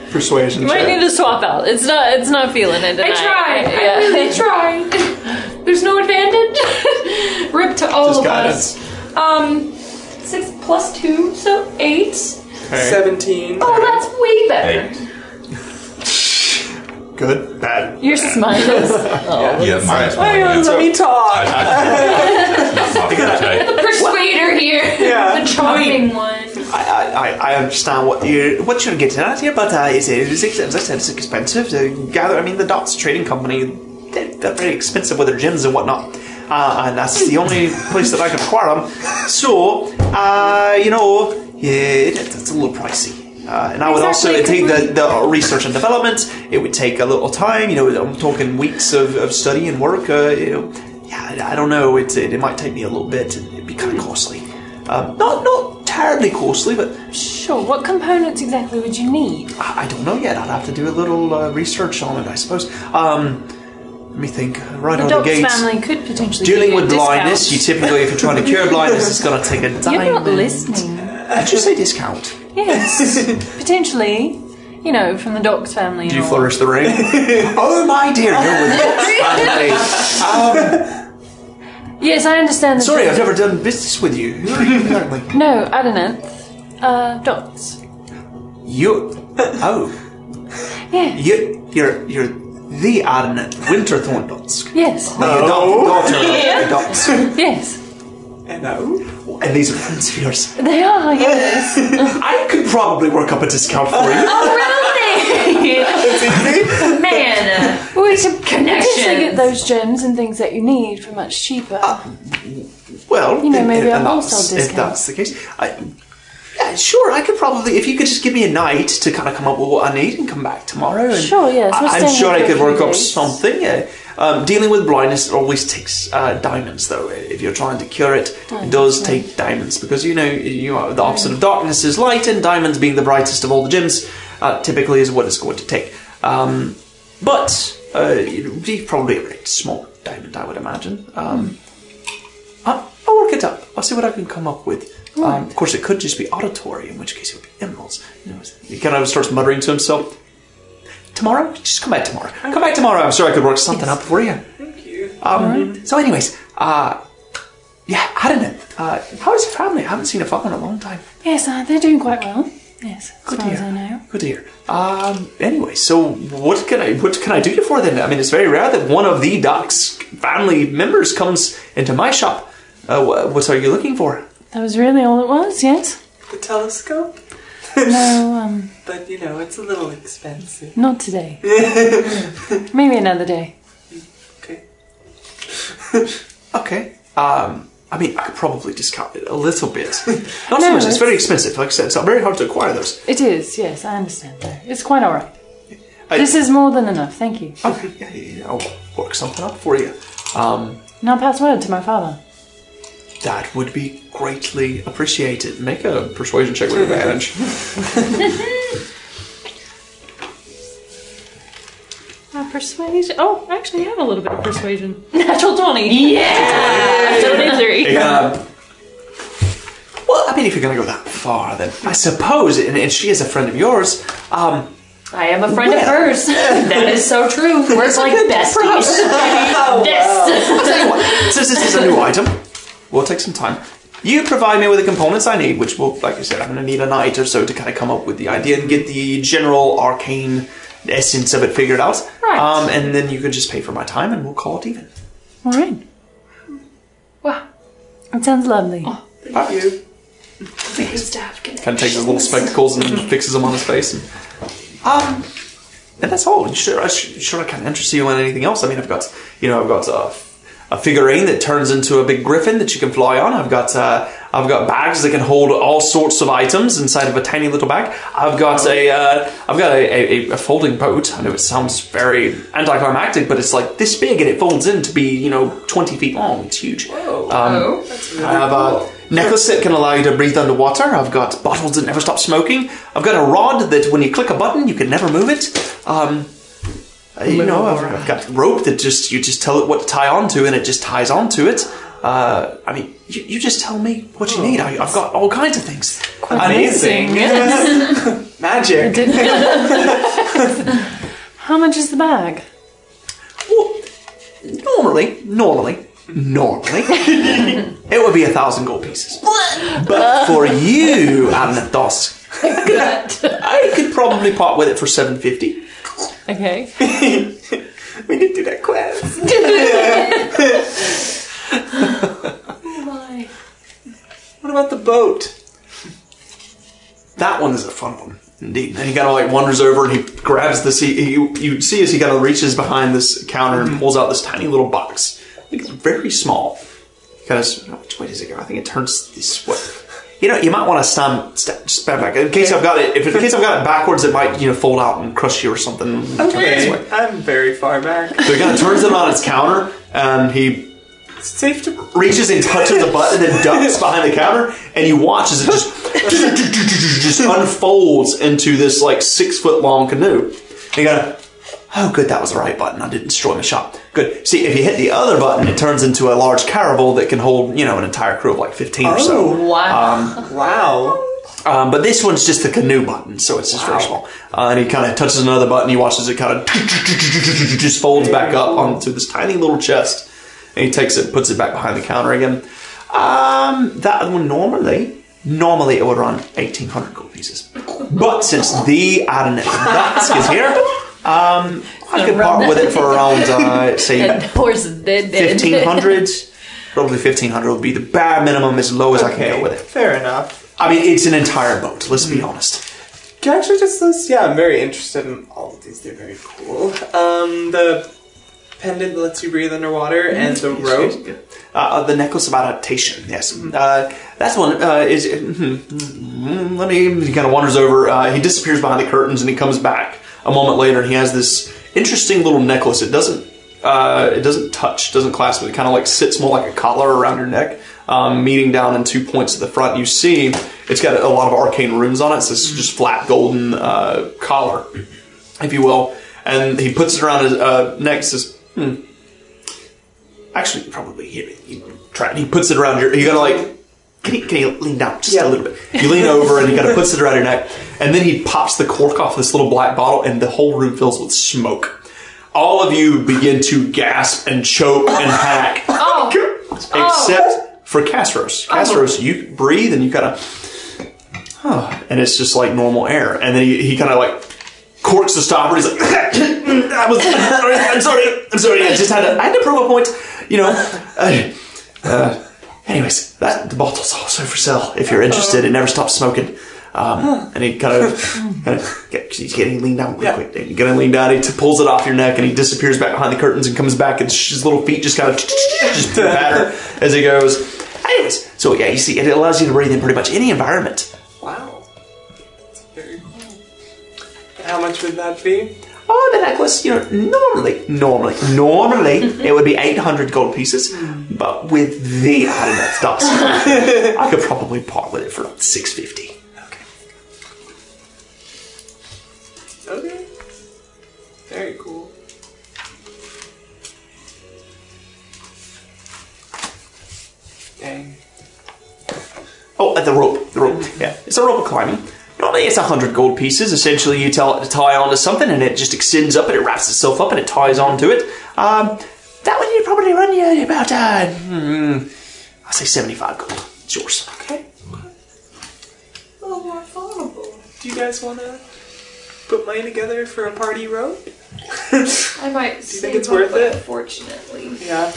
Speaker 5: *laughs*
Speaker 1: Persuasion
Speaker 4: You might
Speaker 1: check.
Speaker 4: need to swap out. It's not. It's not feeling it. Tonight.
Speaker 2: I
Speaker 4: tonight.
Speaker 2: tried. I
Speaker 4: Yeah.
Speaker 2: really *laughs* tried. There's no advantage. *laughs* Rip to all
Speaker 1: Just
Speaker 2: of
Speaker 1: guidance.
Speaker 2: us. Um, six plus two, so eight.
Speaker 3: Seventeen.
Speaker 2: Oh, that's way better.
Speaker 5: Eight.
Speaker 1: Good, bad.
Speaker 4: Your smile is. *laughs* Oh,
Speaker 5: Yeah, minus one.
Speaker 3: Hang on,
Speaker 5: yeah.
Speaker 3: let me talk.
Speaker 5: I, I, that's not my *laughs* forte.
Speaker 2: The persuader here. *laughs*
Speaker 3: Yeah.
Speaker 2: The charming one.
Speaker 1: I, I, I understand what you what you're getting at here, but uh, it's, it's, ex- as I said, it's expensive to gather. I mean, the Dots Trading Company, they're, they're very expensive with their gems and whatnot. uh, and that's the only place that I can acquire them. So, uh, you know, yeah, it, it's a little pricey. Uh, and I would also take the, the research and development. It would take a little time. You know, I'm talking weeks of, of study and work. Uh, you know, yeah, I, I don't know. It, it, it might take me a little bit. It'd be kind of costly. Um, not not terribly costly, but
Speaker 4: Sure. What components exactly would you need?
Speaker 1: I I don't know yet. I'd have to do a little uh, research on it, I suppose. Um, let me think. Right on
Speaker 4: The
Speaker 1: out of the gates.
Speaker 4: family could potentially
Speaker 1: Dealing
Speaker 4: give you a
Speaker 1: with blindness, you typically, if you're trying to cure blindness, it's going to take a dime. *laughs*
Speaker 4: You're not listening.
Speaker 1: Did you say discount?
Speaker 4: Yes, *laughs* potentially. You know, from the Doc's family.
Speaker 1: Did you
Speaker 4: all.
Speaker 1: flourish the ring? *laughs* oh my dear, you're with Doc's *laughs* family.
Speaker 4: Yes, I understand. The
Speaker 1: Sorry, I've never done business with you. Who are you exactly?
Speaker 4: No, Adininth. Uh, Dots.
Speaker 1: You. Oh.
Speaker 4: Yeah.
Speaker 1: You, you're, you're the Arnett Winterthorn Dots.
Speaker 4: Yes.
Speaker 1: No. Your da- daughter of Dots.
Speaker 4: Yes.
Speaker 3: Hello.
Speaker 1: And these are friends of yours.
Speaker 4: They are. Yes. *laughs*
Speaker 1: I could probably work up a discount for you. *laughs*
Speaker 2: Oh, really? Man, uh,
Speaker 4: we can
Speaker 2: Connections.
Speaker 4: potentially get those gems and things that you need for much cheaper.
Speaker 1: Well,
Speaker 4: You know, maybe
Speaker 1: if,
Speaker 4: a
Speaker 1: that's-
Speaker 4: wholesale
Speaker 1: If
Speaker 4: discount.
Speaker 1: that's the case, I, yeah, sure. I could probably, if you could just give me a night to kind of come up with what I need and come back tomorrow. And
Speaker 4: Sure, yes, we're
Speaker 1: I, am
Speaker 4: staying
Speaker 1: sure
Speaker 4: here
Speaker 1: I
Speaker 4: for a
Speaker 1: could work
Speaker 4: few
Speaker 1: up
Speaker 4: days.
Speaker 1: something. Yeah. Um, dealing with blindness always takes uh, diamonds, though. If you're trying to cure it, it does take diamonds because you know you are the opposite of darkness is light, and diamonds being the brightest of all the gems uh, typically is what it's going to take. Um, but uh, it would be probably a very small diamond, I would imagine. Um, I'll, I'll work it up. I'll see what I can come up with. Um, of course, it could just be auditory, in which case it would be emeralds. You know, he kind of starts muttering to himself. Tomorrow, just come back tomorrow. Come back tomorrow. I'm sure I could work something up for you.
Speaker 3: Thank you.
Speaker 1: Um, So, anyways, uh, yeah, I don't know. Uh, how is your family? I haven't seen a father in a long time.
Speaker 4: yes, uh, they're doing quite well. Yes, as
Speaker 1: Good
Speaker 4: far
Speaker 1: to
Speaker 4: as I
Speaker 1: hear.
Speaker 4: know.
Speaker 1: Good to hear. Um, anyway, so what can I what can I do you for then? I mean, it's very rare that one of the Doc's family members comes into my shop. Uh, wh- what are you looking for?
Speaker 4: That was really all it was. Yes.
Speaker 3: The telescope?
Speaker 4: No, *laughs* um,
Speaker 3: But you know, it's a little expensive.
Speaker 4: not today. *laughs* Maybe another day.
Speaker 3: Okay. *laughs*
Speaker 1: Okay. Um, I mean, I could probably discount it a little bit. Not so
Speaker 4: No,
Speaker 1: much. It's
Speaker 4: it's-
Speaker 1: very expensive. Like I said, it's very hard to acquire those.
Speaker 4: It is. Yes, I understand. Though it's quite all right.
Speaker 1: I-
Speaker 4: This is more than enough. Thank you.
Speaker 1: Okay, yeah, yeah, yeah, I'll work something up for you. Um,
Speaker 4: And I'll pass word to my father.
Speaker 1: That would be greatly appreciated. Make a persuasion check with advantage. *laughs*
Speaker 4: Uh, persuasion. Oh, actually, I have a little bit of persuasion. *laughs* Natural twenty.
Speaker 2: yeah.
Speaker 4: Twenty-three. *laughs*
Speaker 1: Um, well, I mean, if you're going to go that far, then I suppose, and, and she is a friend of yours, um,
Speaker 2: I am a friend of
Speaker 1: Well.
Speaker 2: hers. That is so true. We're like besties.
Speaker 1: perhaps-
Speaker 2: Best.
Speaker 1: I'll tell you what, since this is a new item, we'll take some time. You provide me with the components I need, which will, like I said, I'm going to need a night or so to kind of come up with the idea and get the general arcane essence of it figured out.
Speaker 2: Right.
Speaker 1: Um, and then you can just pay for my time and we'll call it even.
Speaker 4: All right.
Speaker 2: Wow.
Speaker 4: It sounds lovely.
Speaker 3: Thank you.
Speaker 2: Nice to have
Speaker 1: Kind of takes his little spectacles and fixes them on his face. And, um, and that's all. Sure, I sh- sure I can't interest you in anything else. I mean, I've got, you know, I've got a, a figurine that turns into a big griffin that you can fly on. I've got, uh, I've got bags that can hold all sorts of items inside of a tiny little bag. I've got a, uh, I've got a, a, a folding boat. I know it sounds very anticlimactic, but it's like this big and it folds in to be, you know, twenty feet long. It's huge.
Speaker 3: Whoa.
Speaker 1: Um, I have a necklace that can allow you to breathe underwater. I've got bottles that never stop smoking. I've got a rod that when you click a button, you can never move it. Um, uh, you know, I've, I've got rope that just you just tell it what to tie onto, and it just ties onto it. Uh, I mean, you, you just tell me what you need. I, I've got all kinds of things.
Speaker 3: Amazing. *laughs* Magic. *laughs* *laughs*
Speaker 4: How much is the bag?
Speaker 1: Well, normally, normally, normally, it would be a thousand gold pieces. But for you, Anathos, I could probably part with it for seven fifty.
Speaker 4: Okay. *laughs*
Speaker 3: we did do that quest. Oh *laughs* my. *laughs* What about the boat?
Speaker 1: That one is a fun one, indeed. And he kind of like wanders over and he grabs this. He, he, you see as he kind of reaches behind this counter and mm-hmm. pulls out this tiny little box. I think it's very small. Because oh, which way does it go? I think it turns this way. You know, you might want to stand, stand stand back in case I've got it. If in case I've got it backwards, it might you know fold out and crush you or something. Mm. Turn it this way.
Speaker 3: Okay, I'm very far back.
Speaker 1: So he kind of turns it on its counter, and he
Speaker 3: It's safe to.
Speaker 1: reaches and touches the button, and then ducks *laughs* behind the counter, and you watch as it just just unfolds into this like six foot long canoe. And you go, oh, good, that was the right button. I didn't destroy my shop. Good. See, if you hit the other button, it turns into a large caravel that can hold you know an entire crew of like fifteen or so.
Speaker 4: Oh, Wow.
Speaker 3: Wow.
Speaker 1: Um, but this one's just the canoe button, so it's just very small. Uh, and he kind of touches another button. He watches it kind of *laughs* just folds back up onto this tiny little chest, and he takes it, puts it back behind the counter again. Um, that one normally, normally it would run eighteen hundred gold pieces, but since the Adonai Dusk is here, um, I could part with it for around uh, *laughs* say
Speaker 4: And horse is dead. dead.
Speaker 1: fifteen hundred. *laughs* Probably fifteen hundred would be the bare minimum, as low as I can go with it.
Speaker 3: Fair enough.
Speaker 1: I mean, it's an entire boat. Let's be honest.
Speaker 3: Can I actually just list? Yeah, I'm very interested in all of these. They're very cool. Um, the pendant that lets you breathe underwater and the rope.
Speaker 1: Uh, the necklace of adaptation. Yes, uh, that's one. Uh, is hmm, let me. He kind of wanders over. Uh, he disappears behind the curtains, and he comes back a moment later. And he has this interesting little necklace. It doesn't. Uh, it doesn't touch. Doesn't clasp. It kind of like sits more like a collar around your neck, um, meeting down in two points at the front. You see, it's got a lot of arcane runes on it. So it's just flat golden uh, collar, if you will. And he puts it around his uh, neck. Says, "Hmm, Actually, probably here. You try it. He puts it around your. You gotta like. Can you, can you lean down just
Speaker 3: Yeah.
Speaker 1: a little bit? You lean over and he kind of puts it around your neck, and then he pops the cork off this little black bottle, and the whole room fills with smoke. All of you begin to gasp and choke and hack, *laughs* except for Castros. Castros, you breathe and you kind of, and it's just like normal air. And then he, he kind of like corks the stopper. He's like, *laughs* I was, I'm sorry, I'm sorry. I just had to, I had to prove a point. You know. Uh, uh, anyways, that the bottle's also for sale if you're interested. It never stops smoking. Um, and he kind of, *laughs* kind of get, he's getting leaned down real quick. He's getting leaned down. He t- pulls it off your neck and he disappears back behind the curtains and comes back and sh- his little feet just kind of *laughs* just *laughs* patter as he goes. Anyways, so yeah, you see, it allows you to breathe in pretty much any environment.
Speaker 3: Wow. That's very cool. How much would that be?
Speaker 1: Oh, the necklace, you know, normally, normally, normally it would be 800 gold pieces, but with the Adamant dust, I could probably part with it for like 650.
Speaker 3: Okay. Okay. Very cool. Dang.
Speaker 1: Oh, uh, the rope, the rope, yeah. It's a rope of climbing. Normally it's 100 gold pieces. Essentially, you tell it to tie onto something and it just extends up and it wraps itself up and it ties onto it. Um, that one would probably run you about, uh, hmm, I'll say 75 gold. It's yours.
Speaker 3: Okay. A little more affordable. Do you guys want to put money together for a party rope? *laughs*
Speaker 2: I might. Do
Speaker 3: you think it's worth it?
Speaker 2: Fortunately.
Speaker 3: Yeah.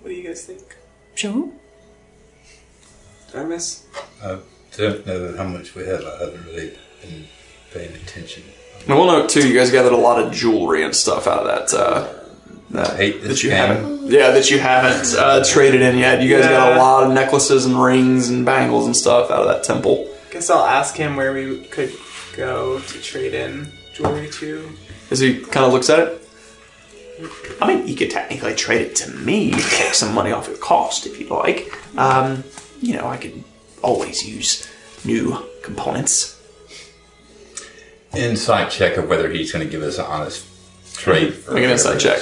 Speaker 3: What do you guys think?
Speaker 4: Sure.
Speaker 3: Armis?
Speaker 5: I don't know how much we have. I haven't really been paying attention.
Speaker 1: And we'll note too, you guys gathered a lot of jewelry and stuff out of that. Uh, that,
Speaker 5: hate this
Speaker 1: that you
Speaker 5: game.
Speaker 1: haven't, yeah, that you haven't uh, traded in yet. You guys got a lot of necklaces and rings and bangles and stuff out of that temple.
Speaker 3: Guess I'll ask him where we could go to trade in jewelry to.
Speaker 1: As he kind of looks at it, I mean, you could technically trade it to me, take some money off your cost if you like. Um, you know, I could always use new components.
Speaker 5: Insight check of whether he's going to give us an honest trade. For
Speaker 1: Make an insight check.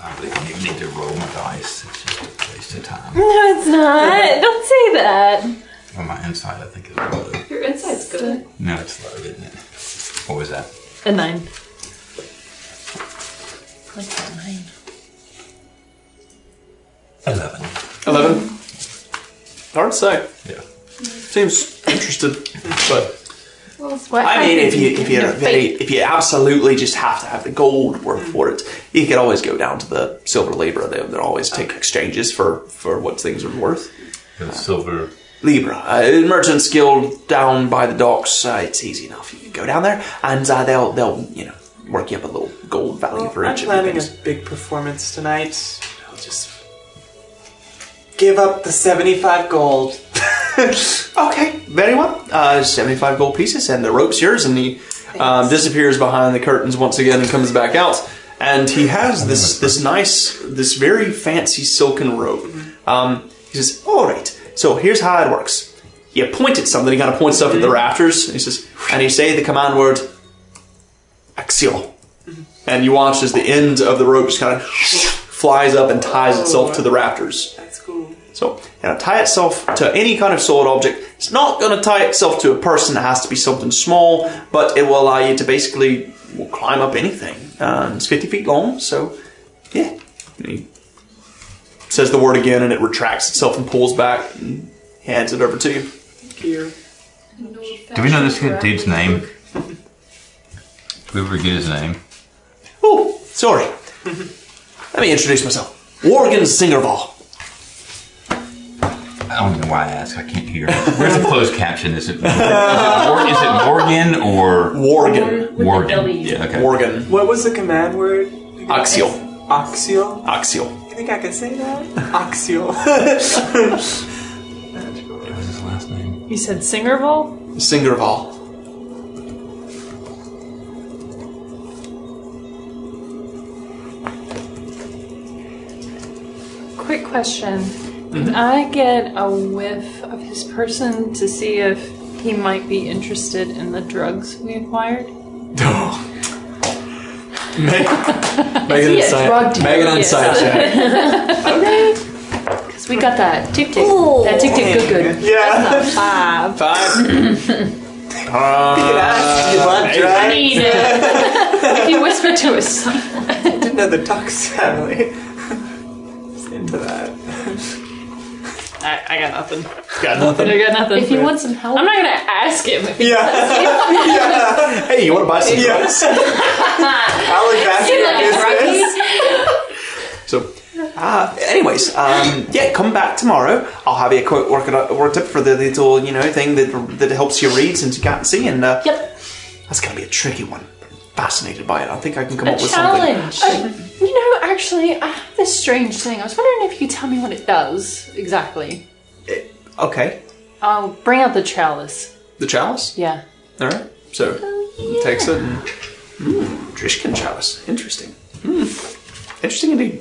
Speaker 5: I really don't even need to roll my dice. It's just a waste of time.
Speaker 4: No, it's not. Don't say that.
Speaker 5: Well, my insight, I think, is low.
Speaker 2: your insight's good.
Speaker 5: No, it's low, isn't it? What was that?
Speaker 4: A nine. Like a nine.
Speaker 5: Eleven.
Speaker 1: 11. Hard to say.
Speaker 5: Yeah.
Speaker 1: Seems interested, but
Speaker 4: What
Speaker 1: I mean, if you if you
Speaker 4: Your
Speaker 1: very, if you absolutely just have to have the gold worth for it, you could always go down to the silver libra. They they always take exchanges for for what things are worth.
Speaker 5: The silver.
Speaker 1: Libra, uh, Merchants Guild down by the docks. Uh, it's easy enough. You can go down there, and uh, they'll they'll you know work you up a little gold value
Speaker 3: Well,
Speaker 1: for
Speaker 3: I'm
Speaker 1: each of
Speaker 3: planning
Speaker 1: you
Speaker 3: a big performance tonight. I'll just give up the 75 gold. *laughs*
Speaker 1: Okay, very well. Uh, 75 gold pieces, and the rope's yours, and he um, disappears behind the curtains once again and comes back out. And he has this this nice, this very fancy silken rope. Um, he says, "All right, so here's how it works. You point at something. He kind of points stuff at the rafters. and He says, and you say the command word, Axio. And you watch as the end of the rope just kind of flies up and ties itself to the rafters.
Speaker 3: That's cool.
Speaker 1: So, it'll tie itself to any kind of solid object. It's not going to tie itself to a person. It has to be something small, but it will allow you to basically well, climb up anything. Uh, it's 50 feet long, so yeah. And he says the word again, and it retracts itself and pulls back and hands it over to you.
Speaker 3: Here.
Speaker 5: Do we know this good dude's name? Do we ever get his name?
Speaker 1: Oh, sorry. *laughs* Let me introduce myself. Worgen Singerval.
Speaker 5: I don't even know why I ask. I can't hear. Where's the closed caption? Is it, is it, Mor- is it Morgan or
Speaker 1: Worgen.
Speaker 5: Morgan? Yeah, okay.
Speaker 1: Worgen.
Speaker 3: What was the command word?
Speaker 1: Axial.
Speaker 3: Axial?
Speaker 1: Axial.
Speaker 3: You think I can say that? Axial.
Speaker 5: What was his last name?
Speaker 4: You said Singerville?
Speaker 1: Singerval.
Speaker 4: Quick question. Can I get a whiff of his person to see if he might be interested in the drugs we acquired? *laughs* *laughs*
Speaker 1: Meg- Megan
Speaker 2: he a
Speaker 1: insight.
Speaker 2: drug dealer?
Speaker 1: Megan
Speaker 2: Yes.
Speaker 1: insight *laughs* check.
Speaker 2: Because we got that tick tick. That tick tick good good.
Speaker 3: yeah.
Speaker 4: Five.
Speaker 1: Five.
Speaker 3: you want
Speaker 1: maybe.
Speaker 3: drugs?
Speaker 2: I mean, uh, if you whisper to us,
Speaker 3: I didn't know the Tux family. Just into that.
Speaker 4: I, I got nothing.
Speaker 1: Got *laughs* nothing.
Speaker 4: I got nothing.
Speaker 2: if you want some help,
Speaker 4: I'm not gonna ask him. If he, *laughs*
Speaker 3: Yeah.
Speaker 1: Hey, you want to buy some
Speaker 3: Yeah.
Speaker 1: drugs?
Speaker 3: I'll invest in
Speaker 2: like a
Speaker 3: business.
Speaker 1: So, uh, anyways, um, yeah, come back tomorrow. I'll have you a quote worked up, worked up for the little, you know, thing that that helps you read since you can't see, and uh,
Speaker 2: Yep.
Speaker 1: that's gonna be a tricky one. Fascinated by it. I think I can come
Speaker 2: A
Speaker 1: up with something.
Speaker 2: challenge.
Speaker 4: you know, actually, I have this strange thing. I was wondering if you could tell me what it does exactly.
Speaker 1: Okay,
Speaker 4: I'll bring out the chalice.
Speaker 1: the chalice.
Speaker 4: Yeah.
Speaker 1: All right. So he takes it and mm, Drishkin chalice. Interesting. Hmm. Interesting indeed.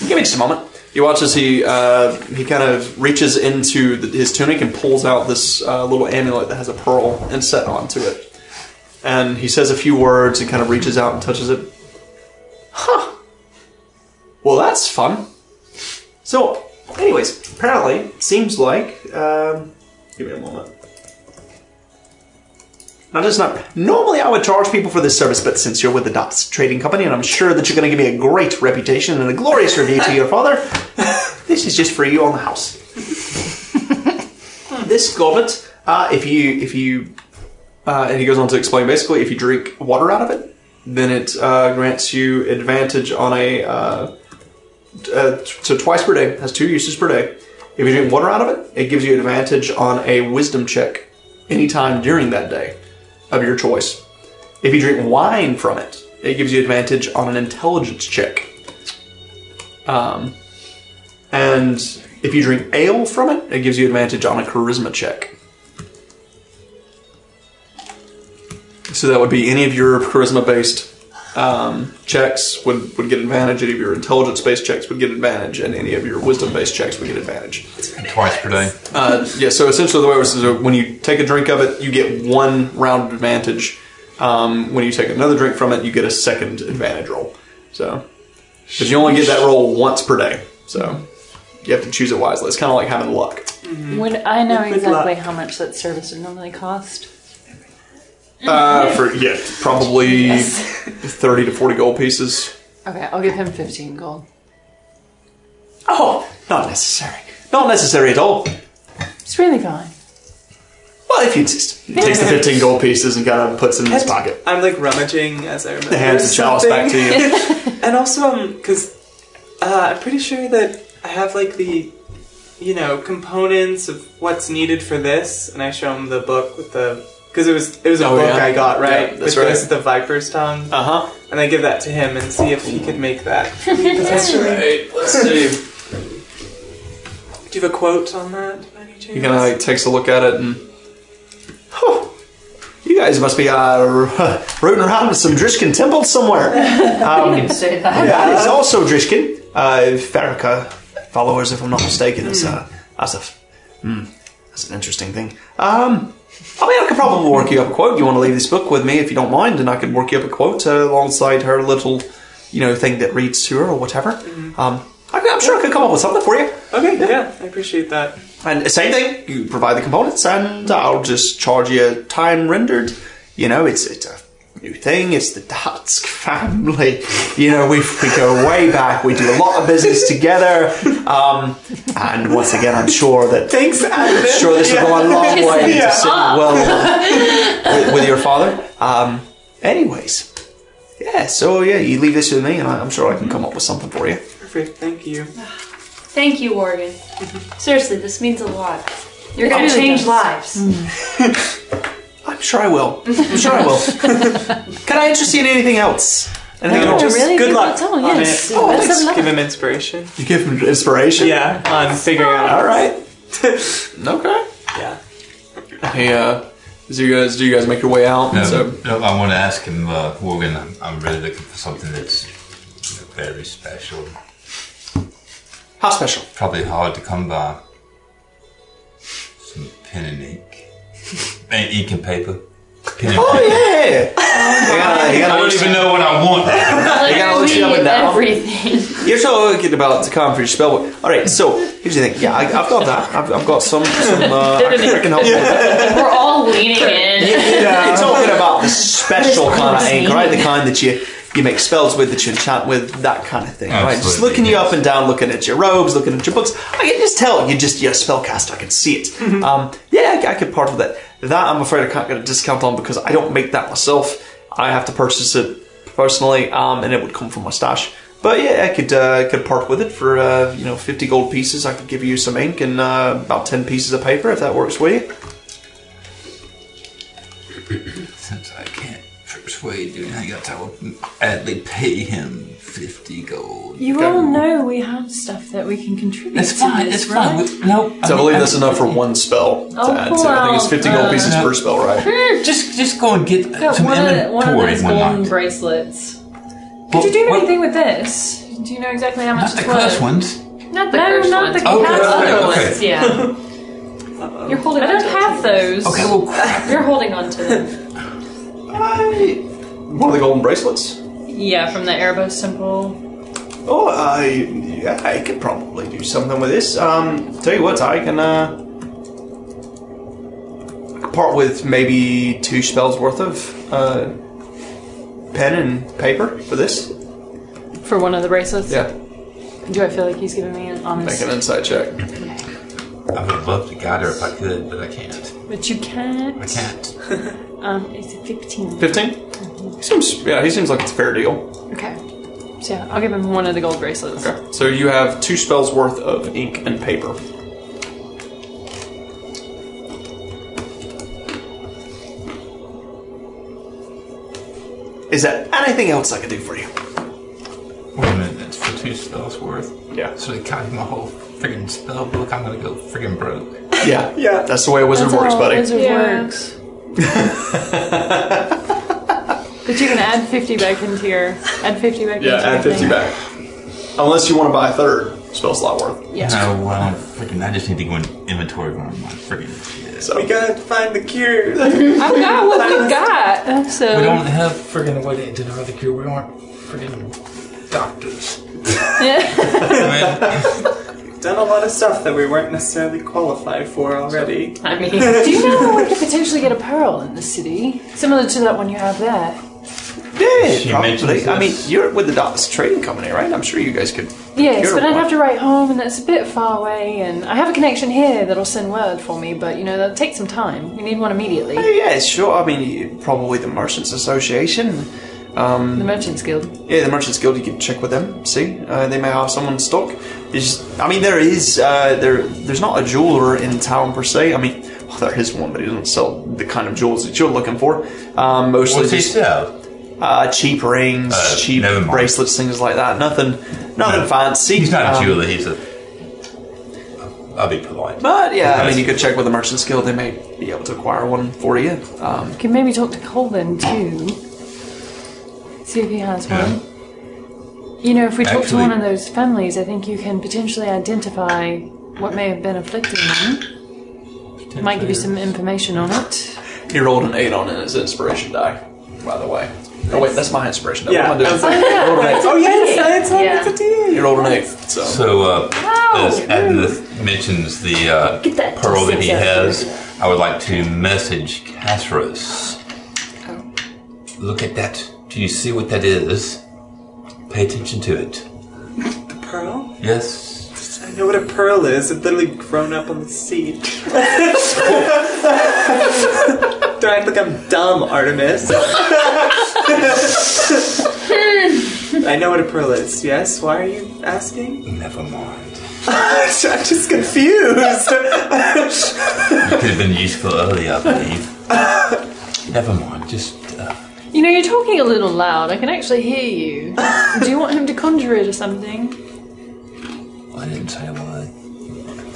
Speaker 1: Give me just a moment. You watch as he uh, he kind of reaches into the, his tunic and pulls out this uh, little amulet that has a pearl inset onto it. And he says a few words and kind of reaches out and touches it. Huh. Well, that's fun. So, anyways, apparently, it seems like. Um, give me a moment. Now, just not. Normally, I would charge people for this service, but since you're with the Dots Trading Company, and I'm sure that you're going to give me a great reputation and a glorious review to your father, *laughs* this is just for you on the house. *laughs* this goblet, uh, if you if you, uh, and he goes on to explain basically, if you drink water out of it, then it uh, grants you advantage on a. Uh, so twice per day has two uses per day. If you drink water out of it, it gives you advantage on a wisdom check anytime during that day of your choice. If you drink wine from it, it gives you advantage on an intelligence check. Um, and if you drink ale from it, it gives you advantage on a charisma check. So that would be any of your charisma based um, checks would, would get advantage, any of your intelligence based checks would get advantage, and any of your wisdom based checks would get advantage.
Speaker 5: Twice per day.
Speaker 1: Uh, yeah, so essentially the way it works is when you take a drink of it, you get one round of advantage. Um, when you take another drink from it, you get a second advantage roll. So, but you only get that roll once per day. So you have to choose it wisely. It's kind of like having luck.
Speaker 4: Would I know exactly
Speaker 3: luck.
Speaker 4: how much that service would normally cost?
Speaker 1: Uh, *laughs* for yeah, probably thirty to forty gold pieces.
Speaker 4: Okay, I'll give him 15 gold.
Speaker 1: Oh, not necessary. Not necessary at all.
Speaker 4: It's really fine.
Speaker 1: Well, if you insist. He takes the fifteen gold pieces and kind of puts it in his pocket.
Speaker 3: I'm like rummaging as I remember.
Speaker 1: Hands the chalice back to
Speaker 3: something.
Speaker 1: you. *laughs*
Speaker 3: And also, um, because uh, I'm pretty sure that I have like the, you know, components of what's needed for this, and I show him the book with the because it was it was a
Speaker 1: Oh,
Speaker 3: book
Speaker 1: yeah.
Speaker 3: I got right.
Speaker 1: Yeah, that's
Speaker 3: with
Speaker 1: right.
Speaker 3: Ghost the Viper's Tongue,
Speaker 1: Uh huh.
Speaker 3: and I give that to him and see if he could make that. *laughs* potentially.
Speaker 1: Right. Let's see.
Speaker 3: Do you have a quote on that? by any chance?
Speaker 1: He kind of like takes a look at it and. Huh. You guys must be uh, *laughs* rooting around with some Drishkin temple somewhere. *laughs* Um,
Speaker 2: You can say that.
Speaker 1: That is also Drishkin. Uh, Farrakha followers, if I'm not mistaken. It's, uh, that's a, hmm, that's an interesting thing. Um, I mean, I could probably work you up a quote. You want to leave this book with me if you don't mind, and I could work you up a quote uh, alongside her little, you know, thing that reads to her or whatever. Um, I, I'm sure I could come up with something for you.
Speaker 3: Okay, yeah, I appreciate that.
Speaker 1: And same thing, you provide the components, and I'll just charge you time rendered. You know, it's it's a new thing. It's the Dotsk family. You know, we we go way back. We do a lot of business together. Um, and once again, I'm sure that
Speaker 3: Thanks, Adam.
Speaker 1: sure this will go a long way
Speaker 3: Yeah.
Speaker 1: to sit well with, with your father. Um, anyways, yeah. So yeah, you leave this with me, and I- I'm sure I can come up with something for you.
Speaker 3: Perfect, thank you.
Speaker 2: Thank you, Morgan. Seriously, this means a lot. You're gonna change
Speaker 4: does.
Speaker 2: lives. *laughs*
Speaker 1: I'm sure I will. I'm sure I will. *laughs* Can I interest you in anything else? Anything
Speaker 4: Oh,
Speaker 1: else?
Speaker 4: really?
Speaker 3: Good
Speaker 4: Good
Speaker 3: luck
Speaker 4: luck. Oh,
Speaker 3: on
Speaker 4: yes.
Speaker 3: it.
Speaker 4: Oh, let's
Speaker 3: Thanks.
Speaker 4: have a look.
Speaker 3: Give him inspiration.
Speaker 1: You give him inspiration.
Speaker 3: Yeah, on figuring out.
Speaker 1: All right. *laughs* Okay.
Speaker 3: Yeah.
Speaker 1: Hey, uh, do you guys do you guys make your way out?
Speaker 5: No,
Speaker 1: So
Speaker 5: no, I want to ask him, uh, Morgan. I'm, I'm really looking for something that's you know, very special.
Speaker 1: how special?
Speaker 5: Probably hard to come by. Some pen and ink, and ink and paper. Pen and
Speaker 1: Oh
Speaker 5: paper.
Speaker 1: yeah. He kinda- he
Speaker 5: I
Speaker 1: kinda
Speaker 5: don't
Speaker 1: looks-
Speaker 5: even know what I want.
Speaker 1: he kinda looks you up and down.
Speaker 2: Everything.
Speaker 1: You're so looking about to come for your spell book. All right. So here's the thing. Yeah, I, I've got that. I've, I've got some. some uh, *laughs* I can- help you. with that. *laughs*
Speaker 2: We're all leaning in.
Speaker 1: You're talking about the special kind of ink, right? The kind that you you make spells with, that you enchant with, that kind of thing, right? Just
Speaker 5: Absolutely,
Speaker 1: looking you up and down, looking at your robes, looking at your books. I can just tell you just you're a spellcaster. I can see it. Um, yeah, I, I could part with that. That I'm afraid I can't get a discount on because I don't make that myself. I have to purchase it personally, um, and it would come from my stash. But yeah, I could uh, could part with it for uh, you know fifty gold pieces. I could give you some ink and uh, about ten pieces of paper if that works for you.
Speaker 5: Since I can't persuade you, I got to adly pay him fifty gold.
Speaker 4: You all know we have stuff that we can contribute
Speaker 5: It's
Speaker 4: to
Speaker 5: fine.
Speaker 4: this,
Speaker 5: It's fine.
Speaker 4: right?
Speaker 5: We- No,
Speaker 1: So I believe that's enough for one spell to
Speaker 4: Oh,
Speaker 1: add to. I think it's 50 gold
Speaker 4: wow.
Speaker 1: pieces
Speaker 5: Uh,
Speaker 1: per spell, right? *laughs*
Speaker 5: Just, just go and get
Speaker 4: Got
Speaker 5: some
Speaker 4: one of,
Speaker 5: inventory
Speaker 4: one of those golden
Speaker 5: night.
Speaker 4: bracelets.
Speaker 5: Well,
Speaker 4: Could you do
Speaker 5: well,
Speaker 4: anything with this? Do you know exactly how much
Speaker 5: Not the
Speaker 4: it's worth?
Speaker 5: cursed ones.
Speaker 2: Not the
Speaker 4: No,
Speaker 2: cursed
Speaker 4: not
Speaker 2: ones.
Speaker 4: the
Speaker 5: Okay,
Speaker 4: cursed
Speaker 5: okay,
Speaker 2: Other
Speaker 5: okay.
Speaker 2: ones, yeah. *laughs* You're holding
Speaker 4: I
Speaker 2: on
Speaker 4: don't
Speaker 2: to
Speaker 4: have those.
Speaker 5: Okay, well, crap. *laughs*
Speaker 2: You're holding on to them.
Speaker 1: I, one of the golden bracelets.
Speaker 4: Yeah, from the Erebos temple.
Speaker 1: Oh, I yeah, I could probably do something with this. Um, tell you what, I can uh, part with maybe two spells worth of uh, pen and paper for this.
Speaker 4: For one of the bracelets?
Speaker 1: Yeah,
Speaker 4: Do I feel like he's giving me an honest...
Speaker 1: make an insight check.
Speaker 5: I would love to guide her if I could, but I can't.
Speaker 4: But you can't.
Speaker 5: I can't. *laughs*
Speaker 4: Um, it's a 15.
Speaker 1: Fifteen. He seems yeah, he seems like it's a fair deal.
Speaker 4: Okay. So yeah, I'll give him one of the gold bracelets.
Speaker 1: Okay, so you have two spells worth of ink and paper. Is there anything else I can do for you?
Speaker 5: Wait a minute, that's for two spells worth.
Speaker 1: Yeah.
Speaker 5: So they copy my whole friggin' spell book. I'm gonna go friggin' broke.
Speaker 1: Yeah,
Speaker 3: Yeah.
Speaker 1: That's the way a wizard
Speaker 4: That's
Speaker 1: works,
Speaker 4: how
Speaker 1: buddy.
Speaker 4: Wizard
Speaker 2: Yeah.
Speaker 4: works. *laughs* but you can add 50 back into your... Add 50 back
Speaker 1: Yeah,
Speaker 4: into
Speaker 1: add
Speaker 4: your
Speaker 1: fifty
Speaker 4: thing.
Speaker 1: back. Unless you want to buy a third spell slot worth.
Speaker 4: Yeah.
Speaker 5: No, I don't I just need to go in inventory on my friggin' shit.
Speaker 1: So
Speaker 3: We gotta find the cure. *laughs*
Speaker 4: I've got what we got. So...
Speaker 5: We don't have friggin' a way to identify the cure. We aren't friggin' doctors. *laughs* I
Speaker 3: Done a lot of stuff that we weren't necessarily qualified for already.
Speaker 2: I mean, *laughs*
Speaker 4: Do you know we could potentially get a pearl in the city? Similar to that one you have there.
Speaker 1: yeah,
Speaker 5: She
Speaker 1: probably. I mean,
Speaker 5: this.
Speaker 1: you're with the Dots Trading Company, right? I'm sure you guys could.
Speaker 4: Yes, but I'd have to write home, and that's a bit far away. And I have a connection here that'll send word for me, but you know that'll take some time. We need one immediately.
Speaker 1: Yeah, sure. I mean, you- probably the Merchants Association. Um,
Speaker 4: The Merchants Guild.
Speaker 1: Yeah, the Merchants Guild. You could check with them. See, uh, they may have someone in stock. There's, I mean, there is uh, there. There's not a jeweler in town per se. I mean, *laughs* there is one, but he doesn't sell the kind of jewels that you're looking for. Um, mostly
Speaker 5: What's he sell?
Speaker 1: uh, cheap rings,
Speaker 5: Uh,
Speaker 1: cheap bracelets, things like that. Nothing, nothing
Speaker 5: No.
Speaker 1: fancy.
Speaker 5: He's not a
Speaker 1: Um,
Speaker 5: jeweler. He's a. I'll be polite.
Speaker 1: But yeah, I mean, you could check with the Merchants Guild. They may be able to acquire one for you. Um,
Speaker 4: You can maybe talk to Colvin too. See if he has
Speaker 5: Yeah.
Speaker 4: one. You know, if we talk to one of those families, I think you can potentially identify what may have been afflicting them. Might give you some information on it.
Speaker 1: he rolled an eight on it his inspiration die, by the way. Oh wait, that's my inspiration die.
Speaker 3: Yeah,
Speaker 1: What am I
Speaker 3: I was
Speaker 1: doing?
Speaker 3: like,
Speaker 1: He rolled an eight.
Speaker 3: oh yeah, it's, it's,
Speaker 2: Yeah.
Speaker 3: it's a D.
Speaker 1: He rolled an eight. So,
Speaker 5: So, uh, as Adininth mentions the uh,
Speaker 2: that
Speaker 5: pearl that he has, I would like to message Casarus. Look at that. Do you see what that is? Pay attention to it.
Speaker 3: The pearl?
Speaker 5: Yes.
Speaker 3: I know what a pearl is. It's literally grown up on the seed. *laughs* Do I act like I'm dumb, Artemis? *laughs* I know what a pearl is, yes? Why are you asking?
Speaker 5: Never mind. *laughs*
Speaker 3: I'm just confused.
Speaker 5: You could have been useful earlier, I believe. Never mind. Just. Uh,
Speaker 4: You know, you're talking a little loud. I can actually hear you. *laughs* Do you want him to conjure it or something?
Speaker 5: I didn't say a word.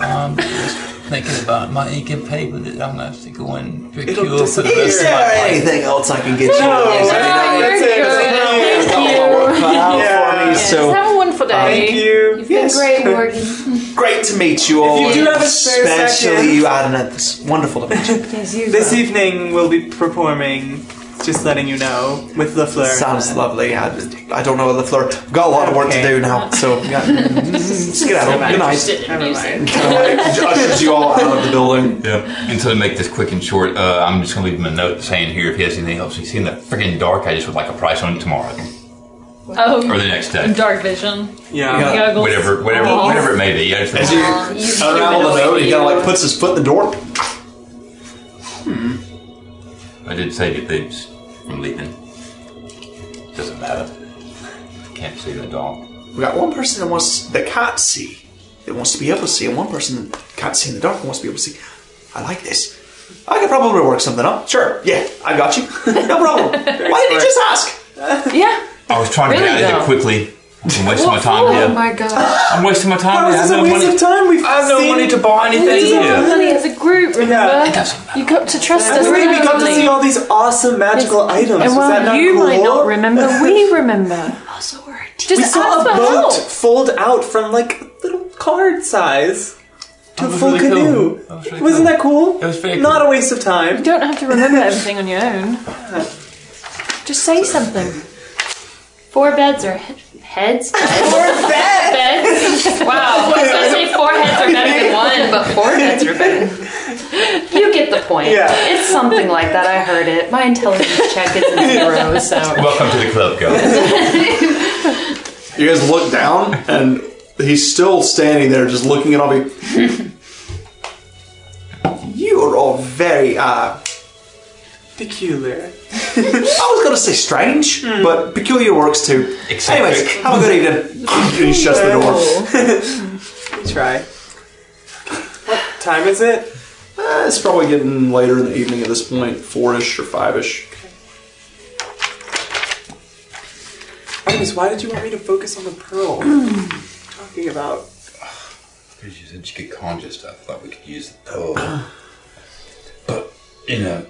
Speaker 5: I'm just thinking about my ink and paper that I'm going to have to go and procure for the
Speaker 3: disappear.
Speaker 5: rest
Speaker 1: is
Speaker 5: of my life.
Speaker 1: anything else I can get you?
Speaker 3: No,
Speaker 1: Yes,
Speaker 3: I
Speaker 1: I
Speaker 3: think
Speaker 1: mean,
Speaker 3: that's it.
Speaker 4: Thank you.
Speaker 1: my work out
Speaker 3: Yeah.
Speaker 1: for me.
Speaker 4: Yes,
Speaker 1: So
Speaker 4: have a wonderful day.
Speaker 3: Thank you.
Speaker 2: You've been great, *laughs* Morgan.
Speaker 1: great to meet you all.
Speaker 3: you do have a spare
Speaker 1: especially
Speaker 3: second-
Speaker 1: you, Adonat. It's wonderful to meet you. *laughs*
Speaker 4: Yes, you
Speaker 3: This
Speaker 4: will.
Speaker 3: evening we'll be performing, just letting you know, with the LaFleur.
Speaker 1: Sounds lovely. I, I don't know the floor. We've got a lot of work to
Speaker 3: Okay.
Speaker 1: do now, so yeah. skedaddle. Good night.
Speaker 3: Never mind.
Speaker 1: Ushers *laughs* you all out of the building.
Speaker 5: Yeah. And so to make this quick and short, uh, I'm just going to leave him a note saying here if he has anything else he's seen that freaking dark, I just would like a price on it tomorrow
Speaker 4: Oh,
Speaker 5: or the next day.
Speaker 4: dark vision.
Speaker 3: Yeah.
Speaker 1: Yeah.
Speaker 4: Goggles.
Speaker 5: Whatever, whatever,
Speaker 4: Aw.
Speaker 5: whatever it may be. I just
Speaker 1: As you
Speaker 2: Aw, you
Speaker 1: unravel the
Speaker 2: humanoid,
Speaker 1: note, he kind of like puts his foot in the door.
Speaker 5: I did save your boobs from leaving. Doesn't matter. Can't see the dog.
Speaker 1: We got one person that wants that can't see, that wants to be able to see, and one person that can't see in the dark and wants to be able to see. I like this. I could probably work something up. Sure. Yeah, I got you. no problem. *laughs* Why didn't you just ask?
Speaker 4: Yeah.
Speaker 5: I was trying to
Speaker 4: Really,
Speaker 5: get out of
Speaker 4: though?
Speaker 5: here quickly. I'm *laughs* wasting my time
Speaker 2: Oh
Speaker 5: here.
Speaker 2: my god.
Speaker 5: I'm wasting my time
Speaker 3: How
Speaker 5: here. I
Speaker 3: is
Speaker 5: have
Speaker 3: this a
Speaker 5: no
Speaker 3: waste
Speaker 5: money.
Speaker 3: of time? We've
Speaker 5: I have no
Speaker 3: seen-
Speaker 5: money to buy anything
Speaker 4: We
Speaker 5: here.
Speaker 4: have money as a group, remember?
Speaker 3: Yeah.
Speaker 5: It doesn't matter.
Speaker 4: You got to trust
Speaker 3: I
Speaker 4: us.
Speaker 3: believe we got to
Speaker 4: totally.
Speaker 3: see all these awesome magical items.
Speaker 4: And
Speaker 3: Was
Speaker 4: while
Speaker 3: that not
Speaker 4: you
Speaker 3: cool?
Speaker 4: might not remember, *laughs* we remember.
Speaker 2: Also, we're a team.
Speaker 4: Just
Speaker 3: we saw
Speaker 4: ask
Speaker 3: a
Speaker 4: for
Speaker 3: boat
Speaker 4: help.
Speaker 3: fold out from like a little card size to a
Speaker 5: was
Speaker 3: full
Speaker 5: really cool.
Speaker 3: canoe.
Speaker 5: That was really
Speaker 3: Wasn't
Speaker 5: cool.
Speaker 3: that cool?
Speaker 5: It was very
Speaker 3: Not
Speaker 5: cool.
Speaker 3: a waste of time.
Speaker 4: You don't have to remember everything on your own. Just say something.
Speaker 2: Four beds or he- heads? *laughs* Four beds? Wow. I was going to say four heads are better than one, but four heads are better. You get the point.
Speaker 3: Yeah.
Speaker 2: It's something like that. I heard it. My intelligence check is zero, so.
Speaker 5: Welcome to the club, guys.
Speaker 1: You guys look down, and he's still standing there, just looking at all of you. you are all very, uh,
Speaker 3: Peculiar.
Speaker 1: I was going to say strange, but peculiar works too.
Speaker 5: Eccentric.
Speaker 1: Anyways, have a good evening. and he shuts the door.
Speaker 3: We *laughs* try. What time is it?
Speaker 1: Uh, it's probably getting later in the evening at this point, four-ish or five-ish.
Speaker 3: Artemis, why did you want me to focus on the pearl? *clears throat* talking about.
Speaker 5: Because you said you could conjure stuff, I thought we could use the pearl. but, you know,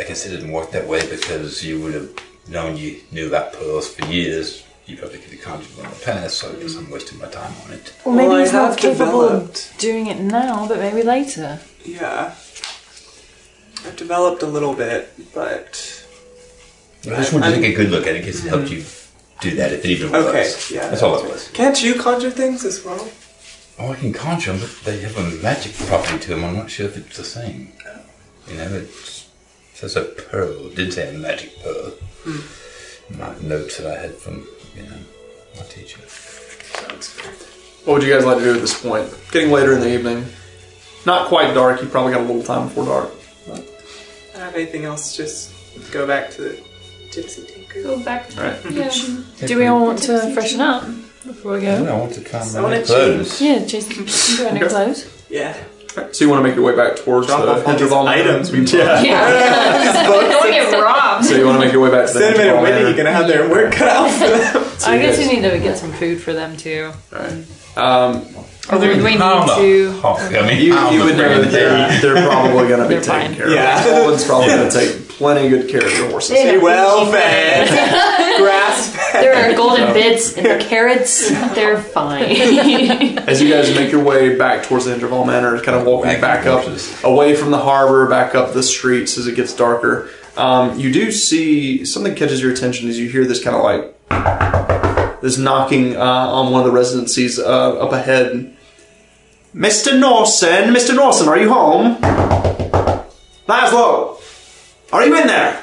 Speaker 5: I guess it didn't work that way because you would have known you knew about pearls for years. You probably could have conjured them in the past, so I guess I'm wasting my time on it.
Speaker 4: Well, maybe
Speaker 3: Well, I
Speaker 4: he's not
Speaker 3: have
Speaker 4: capable
Speaker 3: developed-
Speaker 4: of doing it now, but maybe later.
Speaker 3: Yeah. I've developed a little bit, but.
Speaker 5: I just wanted to
Speaker 3: I'm-
Speaker 5: take a good look at it because it helped you do that if it even
Speaker 3: Okay, yeah.
Speaker 5: That's all it was.
Speaker 3: Can't you conjure things as well?
Speaker 5: Oh, I can conjure them, but they have a magic property to them. I'm not sure if it's the same. You know, it's, it says a pearl. Didn't say a magic pearl. Hmm. My notes that I had from, you know, my teacher.
Speaker 1: What would you guys like to do at this point? Getting later in the evening. Not quite dark. You probably got a little time before dark.
Speaker 3: I don't have anything else, just go back to the Gypsy Tinker.
Speaker 2: Go back to
Speaker 1: Right.
Speaker 2: Um, yeah.
Speaker 4: Do we all want to freshen up before we
Speaker 5: I
Speaker 4: go?
Speaker 5: want to try and
Speaker 3: I wanna
Speaker 5: make clothes.
Speaker 4: Yeah, Jason, you got new clothes. *laughs*
Speaker 3: Yeah.
Speaker 1: So you want to make your way back towards
Speaker 3: Drop
Speaker 1: the
Speaker 3: off all these
Speaker 1: Hinterval Manor?
Speaker 3: items we
Speaker 1: yeah.
Speaker 2: Yeah. *laughs* Don't get robbed.
Speaker 1: So you want to make your way back to the
Speaker 3: Cinnamon
Speaker 1: Hinterval
Speaker 3: and Whitney
Speaker 1: Manor.
Speaker 3: gonna have their work cut out for them. *laughs*
Speaker 4: I guess
Speaker 1: guys-
Speaker 4: we need to get some food for them too.
Speaker 1: Um,
Speaker 4: Or would we need
Speaker 5: Pound
Speaker 4: to?
Speaker 5: coffee. I mean,
Speaker 1: you,
Speaker 5: pound
Speaker 1: you
Speaker 5: of
Speaker 1: would know
Speaker 5: bread.
Speaker 1: that they're, they're probably going to be
Speaker 4: They're
Speaker 1: taken
Speaker 4: fine.
Speaker 1: care
Speaker 3: Yeah.
Speaker 1: of. Alden's probably going *laughs* to take plenty good care of your horses.
Speaker 2: Yeah.
Speaker 3: Well fed. Grass fed.
Speaker 2: There are *laughs* golden bits and the carrots. They're fine. *laughs*
Speaker 1: As you guys make your way back towards the Interval Manor, kind of walking
Speaker 5: Wagon
Speaker 1: back up,
Speaker 5: horses.
Speaker 1: away from the harbor, back up the streets as it gets darker, um, you do see something catches your attention as you hear this kind of like this knocking uh, on one of the residencies uh, up ahead. Mr. Norson, Mr. Norson, are you home? Laslo, are you in there?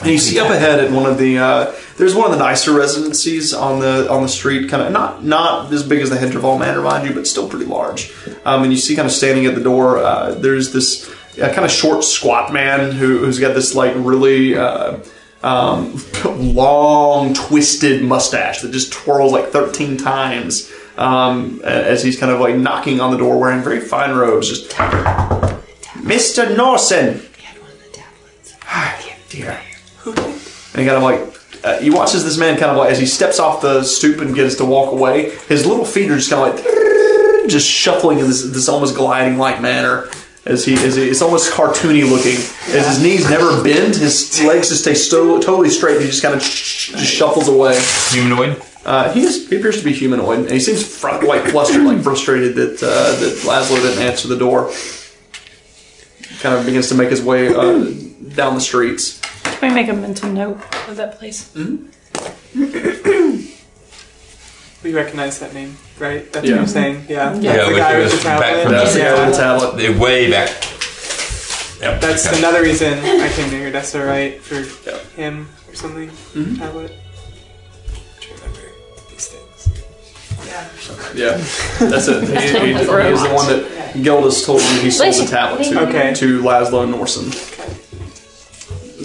Speaker 1: And you see up ahead at one of the uh, there's one of the nicer residencies on the on the street, kind of not not as big as the Hedgerval Manor, mind you, but still pretty large. Um, and you see kind of standing at the door, uh, there's this uh, kind of short, squat man who, who's got this like really uh, um, *laughs* long, twisted mustache that just twirls like 13 times um, as he's kind of like knocking on the door, wearing very fine robes, just Mr. Norson. *sighs* dear. And he kind of like, uh, he watches this man kind of like, as he steps off the stoop and gets to walk away, his little feet are just kind of like, *laughs* just shuffling in this, this almost gliding like manner. As he, as he, it's almost cartoony looking. As his knees never bend, his legs just stay sto- totally straight. And he just kind of just shuffles away.
Speaker 5: Humanoid.
Speaker 1: Uh, he, is, he appears to be humanoid, and he seems fr- like flustered, like frustrated that uh, that Laslo didn't answer the door. Kind of begins to make his way uh, down the streets.
Speaker 4: Can we make a mental note of that place? *clears throat*
Speaker 3: We recognize that name, right? That's
Speaker 1: Yeah.
Speaker 3: what you're saying. Yeah. That's
Speaker 5: Yeah,
Speaker 3: the
Speaker 5: which
Speaker 3: guy
Speaker 5: was
Speaker 3: with the
Speaker 5: back
Speaker 3: tablet.
Speaker 5: from
Speaker 1: That's the guy
Speaker 3: yeah.
Speaker 1: with the tablet.
Speaker 5: They're way back. Yep.
Speaker 3: That's
Speaker 5: okay.
Speaker 3: another reason I came to Iridessa, right? For
Speaker 1: Yeah.
Speaker 3: him or something.
Speaker 1: Mhm.
Speaker 3: Tablet. To remember these things.
Speaker 1: Yeah, that's it. He, he, he is the one that Gildas told me he sold the tablet to,
Speaker 3: Okay.
Speaker 1: to Laslo Norson.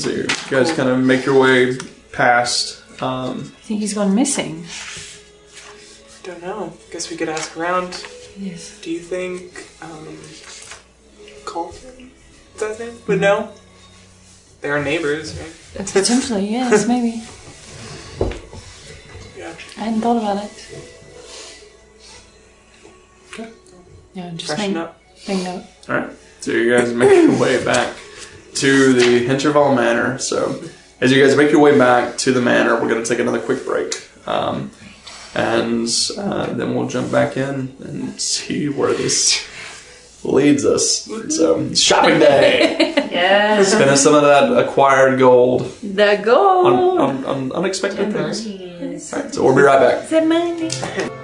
Speaker 1: So you guys kind of make your way past. Um,
Speaker 4: I think he's gone missing.
Speaker 3: Don't know. Guess we could ask around.
Speaker 4: Yes.
Speaker 3: Do you think um, Colton, is that his name, would know? They are neighbors, right?
Speaker 4: Potentially, yes, *laughs* maybe.
Speaker 3: Yeah.
Speaker 4: I hadn't thought about it. Yeah, just
Speaker 3: Freshen
Speaker 4: make,
Speaker 3: up.
Speaker 4: make note.
Speaker 1: all right, so you guys make your way back to the Hinterval Manor. So as you guys make your way back to the manor, we're going to take another quick break. Um, and uh, then we'll jump back in and see where this leads us. So, shopping day. *laughs*
Speaker 2: yeah.
Speaker 1: Spending some of that acquired gold
Speaker 4: The gold!
Speaker 1: on, on, on unexpected things. All right, so we'll be right back.
Speaker 4: The money.